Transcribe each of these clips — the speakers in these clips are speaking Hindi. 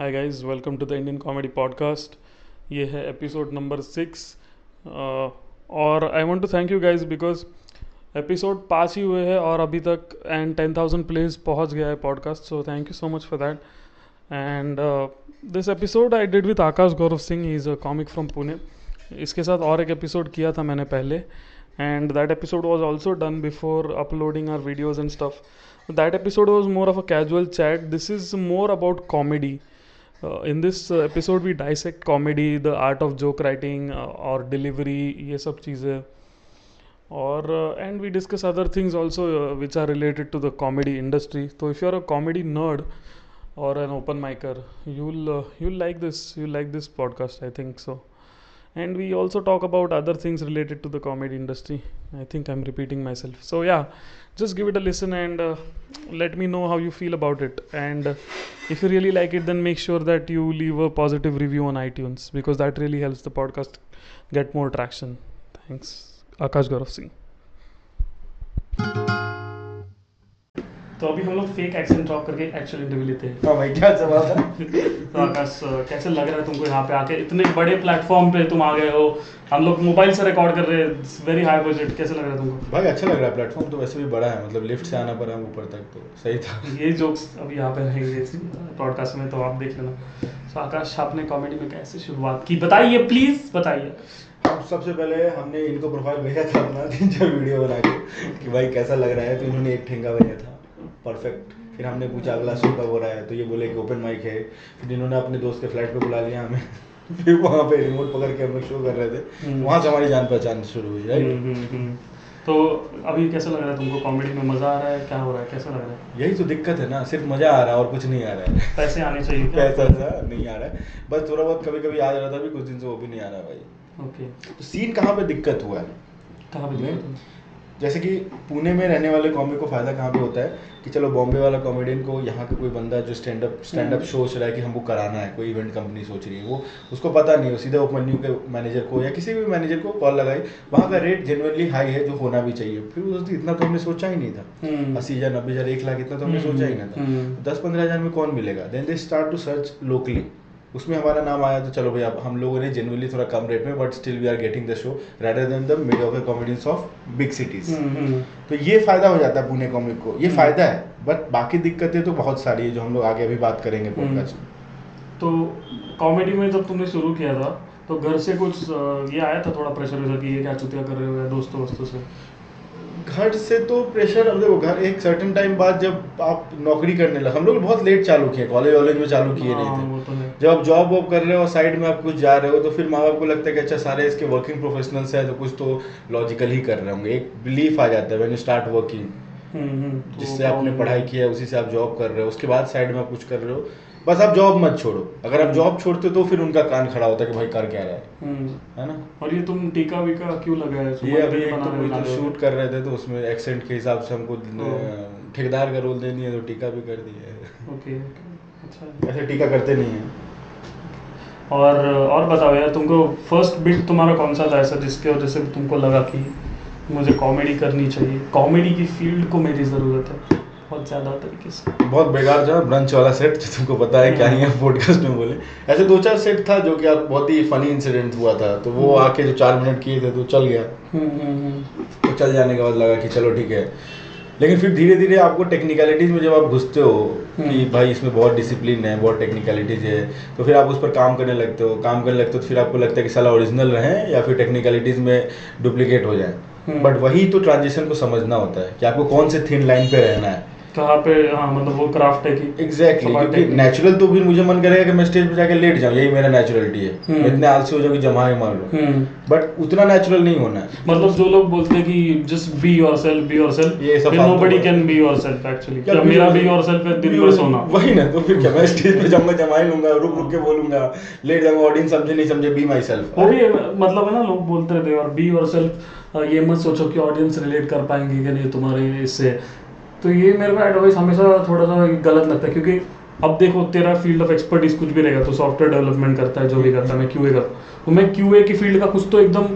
Hi guys welcome to the Indian comedy podcast ये है एपिसोड नंबर सिक्स और I want to thank you guys because episode पास ही हुए हैं और अभी तक एंड टेन थाउज़ेंड प्लेज पहुँच गया है podcast so thank you so much for that and this episode I did with Akash Gaurav Singh is a comic from Pune इसके साथ और एक एपिसोड किया था मैंने पहले. And that episode was also done before uploading our videos and stuff that episode was more of a casual chat this is more about comedy. Uh, in this uh, episode we dissect comedy the art of joke writing uh, or delivery ये सब चीज़ें और and we discuss other things also which are related to the comedy industry तो if you are a comedy nerd or an open micer you'll uh, you'll like this you'll like this podcast i think so and we also talk about other things related to the comedy industry. I think i'm repeating myself. So yeah just give it a listen and uh, let me know how you feel about it. And uh, if you really like it then make sure that you leave a positive review on itunes because that really helps the podcast get more traction. Thanks. Akash gaurav singh तो अभी हम लोग फेक एक्सेंट ड्रॉप करके एक्चुअल इंटरव्यू लेते हैं। हाँ भाई क्या जवाब था तो आकाश कैसे लग रहा है तुमको यहाँ पे आके? इतने बड़े प्लेटफॉर्म पे तुम आ गए हो। हम लोग मोबाइल से रिकॉर्ड कर रहे हैं। वेरी हाई बजट कैसे लग रहा है तुमको? भाई अच्छा लग रहा है। प्लेटफॉर्म तो वैसे भी बड़ा है। मतलब लिफ्ट से आना पड़ा ऊपर तक तो सही था। ये जोक्स अभी यहाँ पे रहेंगे पॉडकास्ट में तो आप देख लेना। तो आकाश आपने कॉमेडी में कैसे शुरुआत की? बताइए प्लीज़ बताइए। हम सबसे पहले हमने इनको प्रोफ़ाइल भेजा था अपना तीन चार वीडियो बना के कि भाई कैसा लग रहा है? तो इन्होंने एक ठेंगा भेजा था। परफेक्ट फिर हमने पूछा अगला शो कब हो रहा है? तो ये बोले कि ओपन माइक है। फिर इन्होंने अपने दोस्त के फ्लैट पे बुला लिया हमें। फिर वहाँ पे रिमोट पकड़ के हम लोग शो कर रहे थे। हम्म। वहाँ से हमारी जान पहचान शुरू हुई राइट हम्म, हम्म। तो अभी कैसा लग रहा है तुमको? कॉमेडी में मज़ा आ रहा है? क्या हो रहा है? कैसा लग रहा है? यही तो दिक्कत है ना। सिर्फ़ मज़ा आ रहा है और कुछ नहीं आ रहा है। पैसे आने चाहिए पैसा नहीं आ रहा है। बस थोड़ा बहुत कभी कभी आ जा रहा था भी कुछ दिन से वो भी नहीं आ रहा भाई। ओके तो सीन कहाँ पे दिक्कत हुआ है? कहाँ पे दिक्कत? जैसे कि पुणे में रहने वाले कॉमिक को फ़ायदा कहाँ पे होता है कि चलो बॉम्बे वाला कॉमेडियन को यहाँ का कोई बंदा जो stand up stand up hmm. सोच रहा है कि हमको कराना है कोई इवेंट कंपनी सोच रही है वो उसको पता नहीं हो सीधा ओपन के मैनेजर को या किसी भी मैनेजर को कॉल लगाई वहाँ का रेट जेनुअनली हाई है जो होना भी चाहिए फिर उस दिन इतना तो हमने सोचा ही नहीं था हम्म। अस्सी हज़ार नब्बे हज़ार एक लाख इतना तो हमने हम्म, सोचा ही नहीं था हम्म। दस पंद्रह हज़ार में कौन मिलेगा then they start to search locally उसमें हमारा नाम आया तो चलो अब हम लोगों ने जेनुअनली थोड़ा कम रेट में but still we are getting the show rather than the mediocre comedians of big cities hmm, hmm. तो ये फ़ायदा हो जाता है पुणे कॉमिक को। ये हम्म। फ़ायदा है बट बाकी दिक्कतें तो बहुत सारी है जो हम लोग आगे अभी बात करेंगे पॉडकास्ट में। तो कॉमेडी में जब तुमने शुरू किया था तो घर से कुछ ये आया था थोड़ा प्रेशर वैसा कि ये क्या चुतिया कर रहे हो या दोस्तों वोस्तों से? घर से तो प्रेशर अब देखो घर एक सर्टेन टाइम बाद जब आप नौकरी करने लगे हम लोग बहुत लेट चालू किए कॉलेज वॉलेज में चालू किए हाँ, नहीं थे तो जब आप जॉब वॉब कर रहे हो और साइड में आप कुछ जा रहे हो तो फिर माँ बाप को लगता है कि अच्छा सारे इसके वर्किंग प्रोफेशनल्स है तो कुछ तो लॉजिकल ही कर रहे होंगे। एक बिलीफ आ जाता है व्हेन यू स्टार्ट वर्किंग जिससे आपने पढ़ाई की है उसी से आप जॉब कर रहे हो उसके बाद साइड में आप कुछ कर रहे हो बस आप जॉब मत छोड़ो। अगर आप जॉब छोड़ते तो फिर उनका कान खड़ा होता है कि भाई कर क्या रहा है। हम्म। है ना? और ये तुम टीका वीका क्यों सुबह ये अभी एक तो कोई तो शूट कर रहे थे तो उसमें एक्सेंट के हिसाब से हमको ठेकेदार का रोल दे दिया तो टीका भी कर दिया है। Okay okay. अच्छा। ऐसे टीका करते नहीं है। और और बताओ यार तुमको फ़र्स्ट बिट तुम्हारा कौन सा था ऐसा जिसके वजह से तुमको लगा कि मुझे कॉमेडी करनी चाहिए? कॉमेडी की फ़ील्ड को मेरी ज़रूरत है। बहुत ज़्यादा तरीके से बहुत बेकार था ब्रंच वाला सेट जो तुमको पता है क्या ही है पॉडकास्ट में बोले ऐसे दो चार सेट था जो कि आप बहुत ही फनी इंसिडेंट हुआ था तो वो हम्म। आके जो चार मिनट किए थे तो चल गया हम्म, हम्म। तो चल जाने के बाद लगा कि चलो ठीक है लेकिन फिर धीरे धीरे आपको टेक्निकलिटीज में जब आप घुसते हो कि। भाई इसमें बहुत डिसिप्लिन है बहुत टेक्निकलिटीज है तो फिर आप उस पर काम करने लगते हो काम करने लगते हो तो फिर आपको लगता है कि साला ओरिजिनल रहें या फिर टेक्निकलिटीज में डुप्लीकेट हो जाए। बट वही तो ट्रांजिशन को समझना होता है कि आपको कौन से थिन लाइन पे रहना है कहाँ पे हाँ मतलब वो क्राफ्ट है कि एग्जैक्टली क्योंकि नेचुरल तो फिर मुझे मन करेगा कि मैं स्टेज पे जाके लेट जाऊँ यही मेरा नेचुरलिटी है। हम्म। मैं इतने आलसी हो जाऊँ कि जमा मार लो। हम्म। बट उतना नेचुरल नहीं होना है। मतलब जो लोग बोलते हैं कि just be yourself be yourself ये सब फिर nobody can be yourself actually मेरा बी योरसेल्फ है दिन भर सोना। वही ना तो फिर क्या मैं स्टेज पे जमा लूँगा रुक रुक के बोलूँगा लेट जाऊँगा ऑडियंस समझे नहीं समझे बी माई सेल्फ वो भी मतलब है ना लोग बोलते रहते हैं और बी योरसेल्फ ये मत सोचो कि ऑडियंस रिलेट कर पाएँगे कि नहीं तुम्हारे इससे। तो ये मेरे को एडवाइस हमेशा थोड़ा सा गलत लगता है क्योंकि अब देखो तेरा फ़ील्ड ऑफ़ एक्सपर्टीज कुछ भी रहेगा तो सॉफ्टवेयर डेवलपमेंट करता है जो भी करता है मैं क्यूए करता हूँ। तो मैं क्यूए की फ़ील्ड का कुछ तो एकदम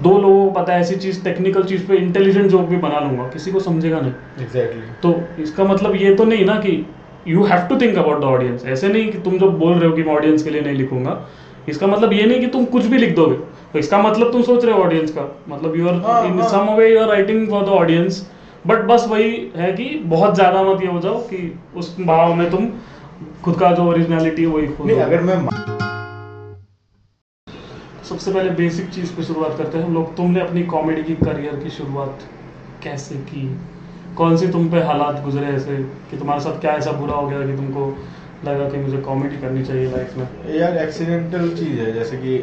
दो लोगों को पता है ऐसी चीज़ टेक्निकल चीज़ पे इंटेलिजेंट जोक भी बना लूँगा किसी को समझेगा नहीं। Exactly exactly. तो इसका मतलब ये तो नहीं ना कि you have to think about the audience ऐसे नहीं कि तुम जो बोल रहे हो कि मैं ऑडियंस के लिए नहीं लिखूँगा इसका मतलब ये नहीं कि तुम कुछ भी लिख दोगे। तो इसका मतलब तुम सोच रहे हो ऑडियंस का। मतलब you are in. Some way you are writing for the audience but बस वही है कि बहुत ज़्यादा मत ये हो जाओ कि उस भाव में तुम खुद का जो ओरिजिनलिटी है वही खो नहीं अगर मैं सबसे पहले बेसिक चीज़ पे शुरुआत करते हैं। हम लोग तुमने अपनी कॉमेडी की करियर की शुरुआत कैसे की? कौन सी तुम पे हालात गुजरे ऐसे कि तुम्हारे साथ क्या ऐसा बुरा हो गया कि तुमको लगा कि मुझे कॉमेडी करनी चाहिए लाइफ में? यार एक्सीडेंटल चीज़ है जैसे कि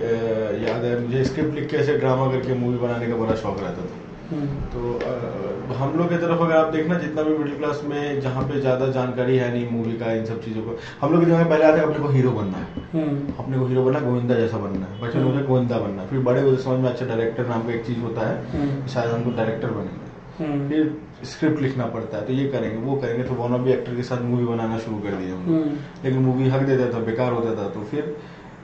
याद है मुझे स्क्रिप्ट लिख के ऐसे ड्रामा करके मूवी बनाने का बड़ा शौक रहता था। तो अ, हम लोग की तरफ़ अगर आप देखना जितना भी मिडिल क्लास में जहाँ पे ज़्यादा जानकारी है नहीं मूवी का इन सब चीज़ों को हम लोग में पहले आता है अपने को हीरो बनना है। हम्म, अपने को हीरो बनना गोविंदा जैसा बनना है। बच्चे हम्म। मुझे गोविंदा बनना है। फिर बड़े होते समझ में अच्छा डायरेक्टर नाम का एक चीज़ होता है हम्म, शायद हमको डायरेक्टर बनेंगे। हम्म, फिर स्क्रिप्ट लिखना पड़ता है तो ये करेंगे वो करेंगे तो वन भी एक्टर के साथ मूवी बनाना शुरू कर दिया हमने। हम्म, लेकिन मूवी हक देता था बेकार होता था तो फिर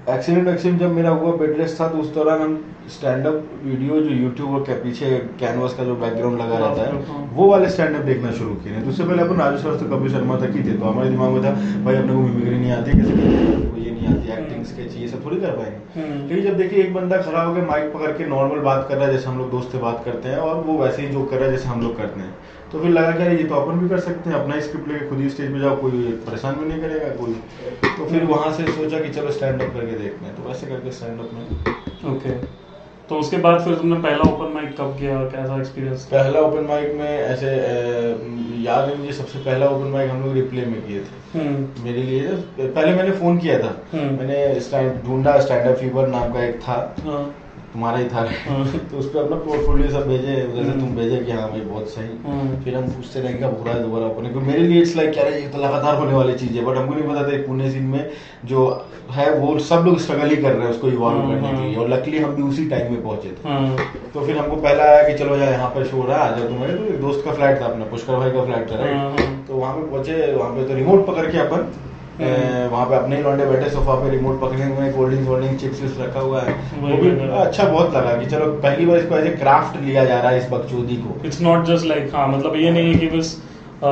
एक्सीडेंट एक्सीडेंट जब मेरा हुआ बेड रेस्ट था तो उस दौरान हम स्टैंड अप वीडियो जो यूट्यूब के पीछे कैनवास का जो बैकग्राउंड लगा रहता हाँ। है वो वाले स्टैंड अप देखना शुरू किए। तो उससे पहले अपन राजू सर कपिल शर्मा तक ही थे तो हमारे दिमाग में था भाई अपने को मिमिक्री नहीं आती कैसे ये नहीं आती एक्टिंग स्केच ये सब थोड़ी कर पाएँगे? हम्म, लेकिन जब देखिए एक बंदा खड़ा होकर माइक पकड़ के नॉर्मल बात कर रहा है जैसे हम लोग दोस्त से बात करते हैं और वो वैसे ही जो कर रहा है जैसे हम लोग करते हैं। तो फिर लगा कि यार ये तो अपन भी कर सकते हैं अपना स्क्रिप्ट लेके खुद ही स्टेज पे जाओ कोई परेशान भी नहीं करेगा कोई। तो फिर वहाँ से सोचा कि चलो स्टैंड अप करके देखते हैं तो वैसे करके स्टैंड अप में। ओके तो उसके बाद फिर तुमने पहला ओपन माइक कब किया कैसा एक्सपीरियंस पहला ओपन माइक में ऐसे याद है मुझे सबसे पहला ओपन माइक हम लोग रिप्ले में किए थे। हम्म। मेरे लिए पहले मैंने फ़ोन किया था। हम्म। मैंने ढूंढा स्टैंड अप फीवर नाम का एक था। हाँ, तुम्हारा ही था हाँ। तो उस पर अपना पोर्टफोलियो सब भेजे जैसे हम्म। तुम भेजे कि हाँ भाई बहुत सही हम्म, फिर हम पूछते रहेंगे अब हो रहा है दोबारा ओपन क्योंकि मेरे लिए इट्स लाइक क्या ये तो लगातार होने वाली चीज़ है बट हमको नहीं पता था पुणे सीन में जो है वो सब लोग स्ट्रगल ही कर रहे हैं उसको इवॉल्व हम्म, करने के लिए और लकली हम भी उसी टाइम में पहुँचे थे हाँ, तो फिर हमको पहला आया कि चलो यार यहाँ पर शो रहा है आ जाओ तुम्हारे तो दोस्त का फ्लैट था अपना पुष्कर भाई का फ्लैट था हाँ, हाँ। तो वहाँ पे पहुँचे वहाँ पे तो रिमोट पकड़ के अपन हम्म। वहाँ पे अपने ही लौंडे बैठे सोफा पे रिमोट पकड़े हुए हैं कोल्ड ड्रिंक्स वोल्ड चिप्स विप्स रखा हुआ है वो भी। अच्छा बहुत लगा कि चलो पहली बार इसको एज ए क्राफ्ट लिया जा रहा है इस बकचोदी को इट्स नॉट जस्ट लाइक हाँ मतलब ये नहीं है कि बस अ,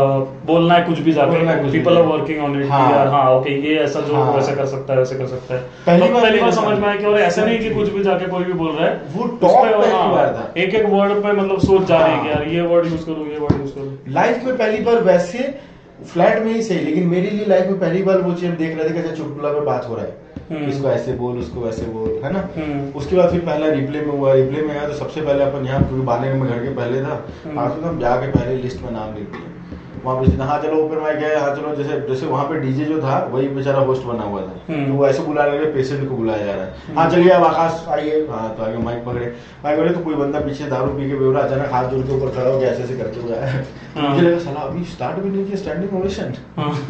बोलना है कुछ भी जाके people are working on it. यार हाँ ओके ये ऐसा जो हाँ। वैसे कर सकता है वैसे कर सकता है पहली बार पहली बार समझ में आया कि और ऐसा नहीं कि कुछ भी जाके कोई भी बोल रहा है वो उस top पे, पहली हाँ, बार था। एक एक वर्ड पे मतलब सोच जा रही है कि हाँ। यार ये वर्ड यूज़ करूँ ये वर्ड यूज़ करूँ लाइफ में पहली बार वैसे फ्लैट में ही सही लेकिन मेरे लिए लाइफ में पहली बार वो चीज़ देख रहे थे कि अच्छा चुटकुला पे बात हो रहा है हम्म। इसको ऐसे बोल उसको वैसे बोल है ना हम्म। उसके बाद फिर पहला रिप्ले में हुआ रिप्ले में आया तो सबसे पहले अपन यहाँ क्योंकि में घर के पहले था हम्म। आज तो हम जाके पहले लिस्ट में नाम लिख दिए वहाँ पे हाँ चलो ओपन माइक है हाँ चलो जैसे जैसे वहाँ पे डीजे जो था वही बेचारा होस्ट बना हुआ था। हम्म। तो वो ऐसे बुला रहे पेशेंट को बुलाया जा रहा है। हाँ चलिए अब आकाश आइए। हाँ तो आगे माइक पकड़े। माइक पकड़े तो कोई बंदा पीछे दारू पी के बेवरा अचानक हाथ जोड़ के ऊपर खड़ा हो गया ऐसे ऐसे करके हुआ है। मुझे लगा साला अभी स्टार्ट भी नहीं किया स्टैंडिंग ओवेशन हाँ।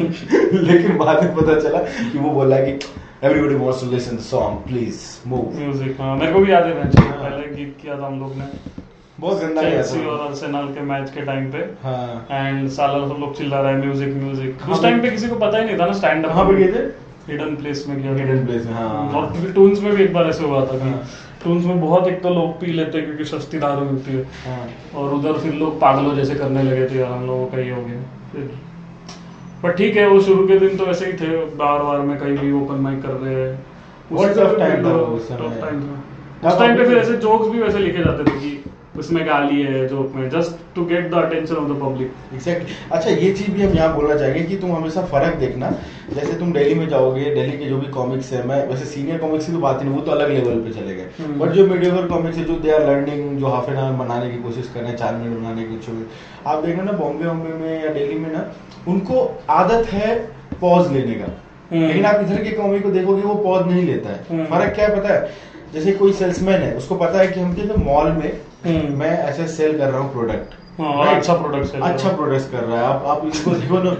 लेकिन बाद में पता चला कि वो बोला कि everybody wants to listen the song please move music हाँ। मेरे को भी याद है हाँ। पहले गीत किया था हम लोग ने। बहुत गंदा गया चेल्सी और था अर्सेनल के मैच के टाइम पे। हाँ। एंड साला सब लोग चिल्ला रहा है म्यूज़िक म्यूज़िक हाँ, उस टाइम पे किसी को पता ही नहीं था ना स्टैंड अप कहाँ पे गए थे? हिडन प्लेस में गया हिडन प्लेस में हाँ। और टून्स में भी एक बार ऐसे हुआ था कि हाँ। टून्स में बहुत एक तो लोग पी लेते हैं क्योंकि सस्ती दारू मिलती है। हाँ। और उधर फिर लोग पागलों जैसे करने लगे थे यार हम लोगों का ये हो गया। फिर पर ठीक है वो शुरू के दिन तो ऐसे ही थे। बार बार में कहीं भी ओपन माइक कर रहे हैं। बहुत उसी tough से time फिर था। था। उस टाइम पे फिर ऐसे जोक्स भी वैसे लिखे जाते थे कि उसमें गाली है जोक में just to get the attention of the public exactly अच्छा ये चीज़ भी हम यहाँ बोलना चाहेंगे कि तुम हमेशा फ़र्क देखना जैसे तुम दिल्ली में जाओगे दिल्ली के जो भी कॉमिक्स है मैं वैसे सीनियर कॉमिक्स की तो बात ही नहीं वो तो अलग लेवल पे चले गए हम्म। बट जो मीडियोवर कॉमिक्स है जो दे आर लर्निंग जो हाफ़ एन आवर बनाने की कोशिश कर रहे हैं चार मिनट बनाने की कुछ आप देखना ना बॉम्बे वॉम्बे में या दिल्ली में ना उनको आदत है पॉज लेने का हम्म। लेकिन आप इधर के कॉमिक को देखोगे वो पॉज नहीं लेता है हम्म। फ़र्क क्या है पता है जैसे कोई सेल्समैन है उसको पता है कि हम जैसे मॉल में हम्म। मैं ऐसे सेल कर रहा हूँ प्रोडक्ट हाँ, अच्छा sell अच्छा प्रोडक्ट कर रहा है। आप आप इसको देखो ना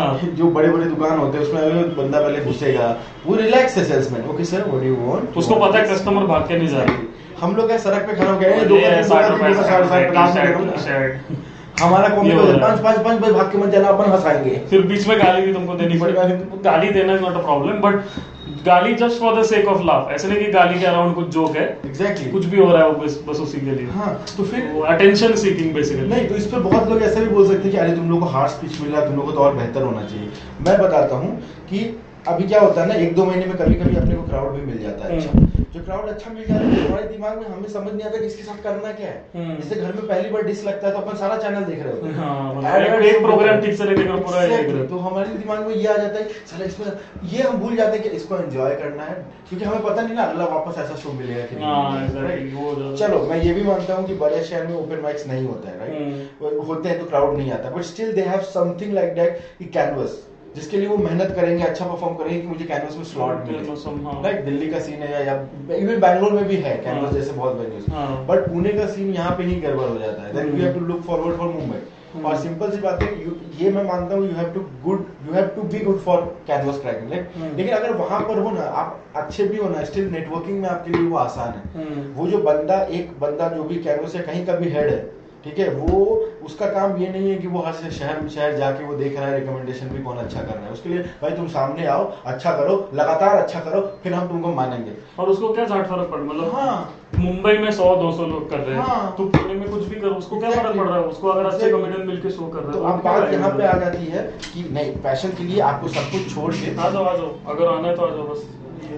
हाँ। जो बड़े बड़े दुकान होते हैं उसमें बंदा पहले घुसेगा। वो रिलैक्स है salesman okay sir what you want उसको पता है कस्टमर भाग के नहीं जा रहा। हम लोग क्या सड़क पे खड़ा हो गए दो। हमारा रहा है। पाँच पाँच पाँच भाई भाग के मत जाना अपन हंसाएँगे। फिर बीच में गाली भी तुमको देनी पड़ेगी। गाली देना is not a problem but गाली just for the sake of laugh ऐसे नहीं कि गाली के अराउंड कुछ जोक है। एग्जैक्टली कुछ भी हो रहा है वो बस बस उसी के लिए। हाँ तो फिर अटेंशन सीकिंग बेसिकली नहीं तो इस पर बहुत लोग ऐसा भी बोल सकते हैं कि अरे तुम लोग को हार्ड स्पीच मिला तुम लोग को तो और बेहतर होना चाहिए। मैं बताता हूँ कि अभी क्या होता है ना एक दो महीने में कभी कभी अपने को क्राउड भी मिल जाता है। अच्छा। जो क्राउड अच्छा मिल जाता है तो हमारे दिमाग में हमें समझ नहीं आता कि इसके साथ करना क्या है हम्म। जैसे घर में पहली बार डिस लगता है तो अपन सारा चैनल देख रहे होते हैं हाँ, हैं। तो हमारे दिमाग में ये आ जाता है साला इसमें ये हम भूल जाते हैं कि इसको एंजॉय करना है क्योंकि हमें पता नहीं ना अगला वापस ऐसा शो मिलेगा कि नहीं हाँ, चलो मैं ये भी मानता हूँ कि बड़े शहर में ओपन माइक्स नहीं होता है हम्म। राइट होते हैं तो क्राउड नहीं आता but still they have something like that कि कैनवस जिसके लिए वो मेहनत करेंगे अच्छा परफॉर्म करेंगे कि मुझे कैनवस में स्लॉट मिले हाँ। राइट दिल्ली का सीन है या इवन बैंगलोर में भी है कैनवस हाँ। जैसे बहुत वेन्यूज हाँ। बट पुणे का सीन यहाँ पे ही गड़बड़ हो जाता है then we hmm. Have to look forward for Mumbai. और सिंपल सी बात है ये मैं मानता हूँ you have to good you have to be good for Canvas cracking. लेकिन अगर वहाँ पर हो ना आप अच्छे भी हो ना स्टिल नेटवर्किंग में आपके लिए वो आसान है हम्म। वो जो बंदा एक बंदा जो भी कैनवस या कहीं का भी हेड है ठीक है वो उसका काम ये नहीं है कि वो हर से शहर शहर जाके वो देख रहा है रिकमेंडेशन भी कौन अच्छा कर रहा है। उसके लिए भाई तुम सामने आओ अच्छा करो लगातार अच्छा करो फिर हम तुमको मानेंगे। और उसको क्या झाट फ़र्क पड़ मतलब हाँ। मुंबई में सौ दो सौ लोग कर रहे हैं। हाँ। तो पुणे में कुछ भी करो उसको क्या फ़र्क पड़ रहा है? उसको अगर अच्छे. कॉमेडियन मिलके शो कर रहे तो हैं अब बात यहाँ पे आ जाती है कि नहीं पैशन के लिए आपको सब कुछ छोड़ के आ जाओ आ जाओ। अगर आना है तो आ जाओ बस।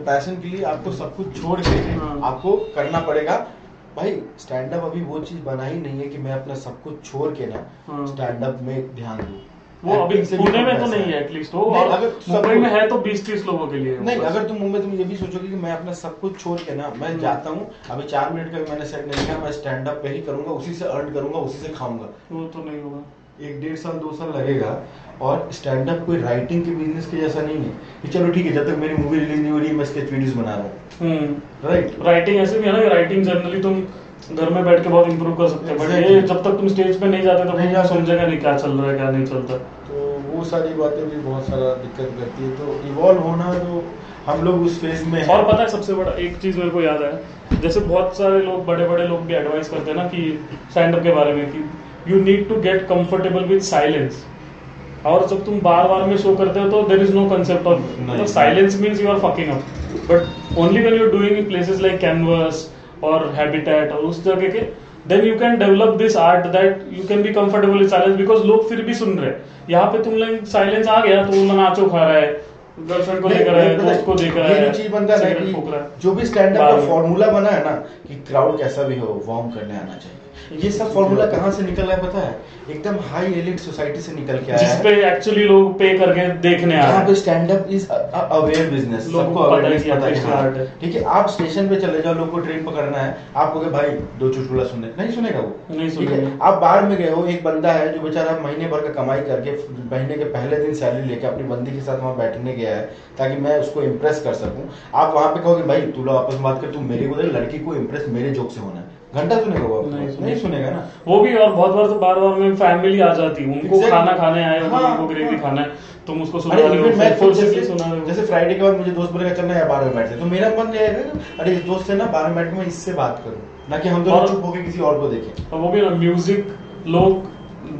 पैशन के लिए आपको सब कुछ छोड़ के हाँ। आपको करना पड़ेगा। भाई स्टैंड अप अभी वो चीज़ बना ही नहीं है कि मैं अपना सब कुछ छोड़ के ना हाँ। स्टैंड अप में ध्यान दूँ। वो अभी पुणे में तो नहीं है एटलीस्ट वो। और अगर मुंबई में है तो बीस तीस लोगों के लिए नहीं अगर तुम मुंबई तुम ये भी सोचोगे कि मैं अपना सब कुछ छोड़ के ना मैं हम्म। जाता हूँ अभी चार मिनट का भी मैंने सेट नहीं किया मैं स्टैंड अप पे ही करूँगा उसी से अर्न करूँगा उसी से खाऊँगा। वो तो नहीं होगा। एक डेढ़ साल दो साल लगेगा और स्टैंड अप कोई राइटिंग के बिज़नेस के जैसा नहीं है कि चलो ठीक है जब तक मेरी मूवी रिलीज़ नहीं हो रही है मैं स्केच वीडियोस बना रहा हूँ। हम्म। राइट राइटिंग ऐसे भी है ना राइटिंग जनरली तुम घर में बैठ के बहुत इंप्रूव कर सकते हो बट ये जब तक तुम स्टेज पे नहीं जाते तो नहीं जाते। समझेगा नहीं क्या चल रहा है क्या नहीं चलता तो वो सारी बातें भी बहुत सारा दिक्कत करती है। तो इवॉल्व होना तो हम लोग उस फ़ेज़ में और पता है सबसे बड़ा एक चीज़ मेरे को याद है जैसे बहुत सारे लोग बड़े बड़े लोग भी एडवाइस करते हैं ना कि स्टैंड अप के बारे में कि you need to get comfortable with silence और जब तुम बार बार में शो करते हो तो there is no concept of मतलब silence means you are fucking up but only when you are doing in places like Canvas और हैबिटेट और उस जगह के then you can develop this art that you can be comfortable in silence because लोग फिर भी सुन रहे हैं। यहाँ पे तुम लोग साइलेंस आ गया तो वो नाचो खा रहा है गर्लफ्रेंड को नहीं, देख रहा है नहीं, दोस्त को देख रहा है जो चीज़ बनता है है। भी स्टैंड अप का फॉर्मूला बना है ना कि क्राउड कैसा भी हो वार्म करने आना चाहिए। ये सब फॉर्मूला कहाँ से निकल रहा है पता है? एकदम हाई एलिट सोसाइटी से निकल के आया जिस है। पे एक्चुअली लोग पे करके देखने आ यहाँ रहे पे stand up is aware business सबको अवेयरनेस पता है हाँ। ठीक है आप स्टेशन पे चले जाओ लोग को ट्रेन पकड़ना है आप कहोगे भाई दो चुटकुला सुनने। नहीं सुनेगा वो। नहीं सुनेगा। आप बाहर में गए हो एक बंदा है जो बेचारा महीने भर का कमाई करके महीने के पहले दिन सैलरी लेके अपनी बंदी के साथ वहाँ बैठने गया है ताकि मैं उसको इम्प्रेस कर सकूँ। आप वहाँ पे कहोगे भाई तू लो आपस में बात कर तू मेरे को लड़की को इम्प्रेस मेरे जोक से होना है। घंटा सुनेगा वो? नहीं नहीं सुनेगा। ना वो भी और बहुत बार तो बार बार में फैमिली आ जाती है उनको. खाना खाने आए हाँ, उनको ग्रेवी हाँ। खाना है तुम उसको सुना रहे हो फोर्सफुली जैसे सुना रहे हो जैसे फ्राइडे के बाद मुझे दोस्त बोलेगा चलना है बारह मिनट से तो मेरा मन ये है अरे इस दोस्त से ना बारह मिनट में इससे बात करूँ ना कि हम दोनों चुप होकर किसी और को देखें और वो भी ना म्यूज़िक लोग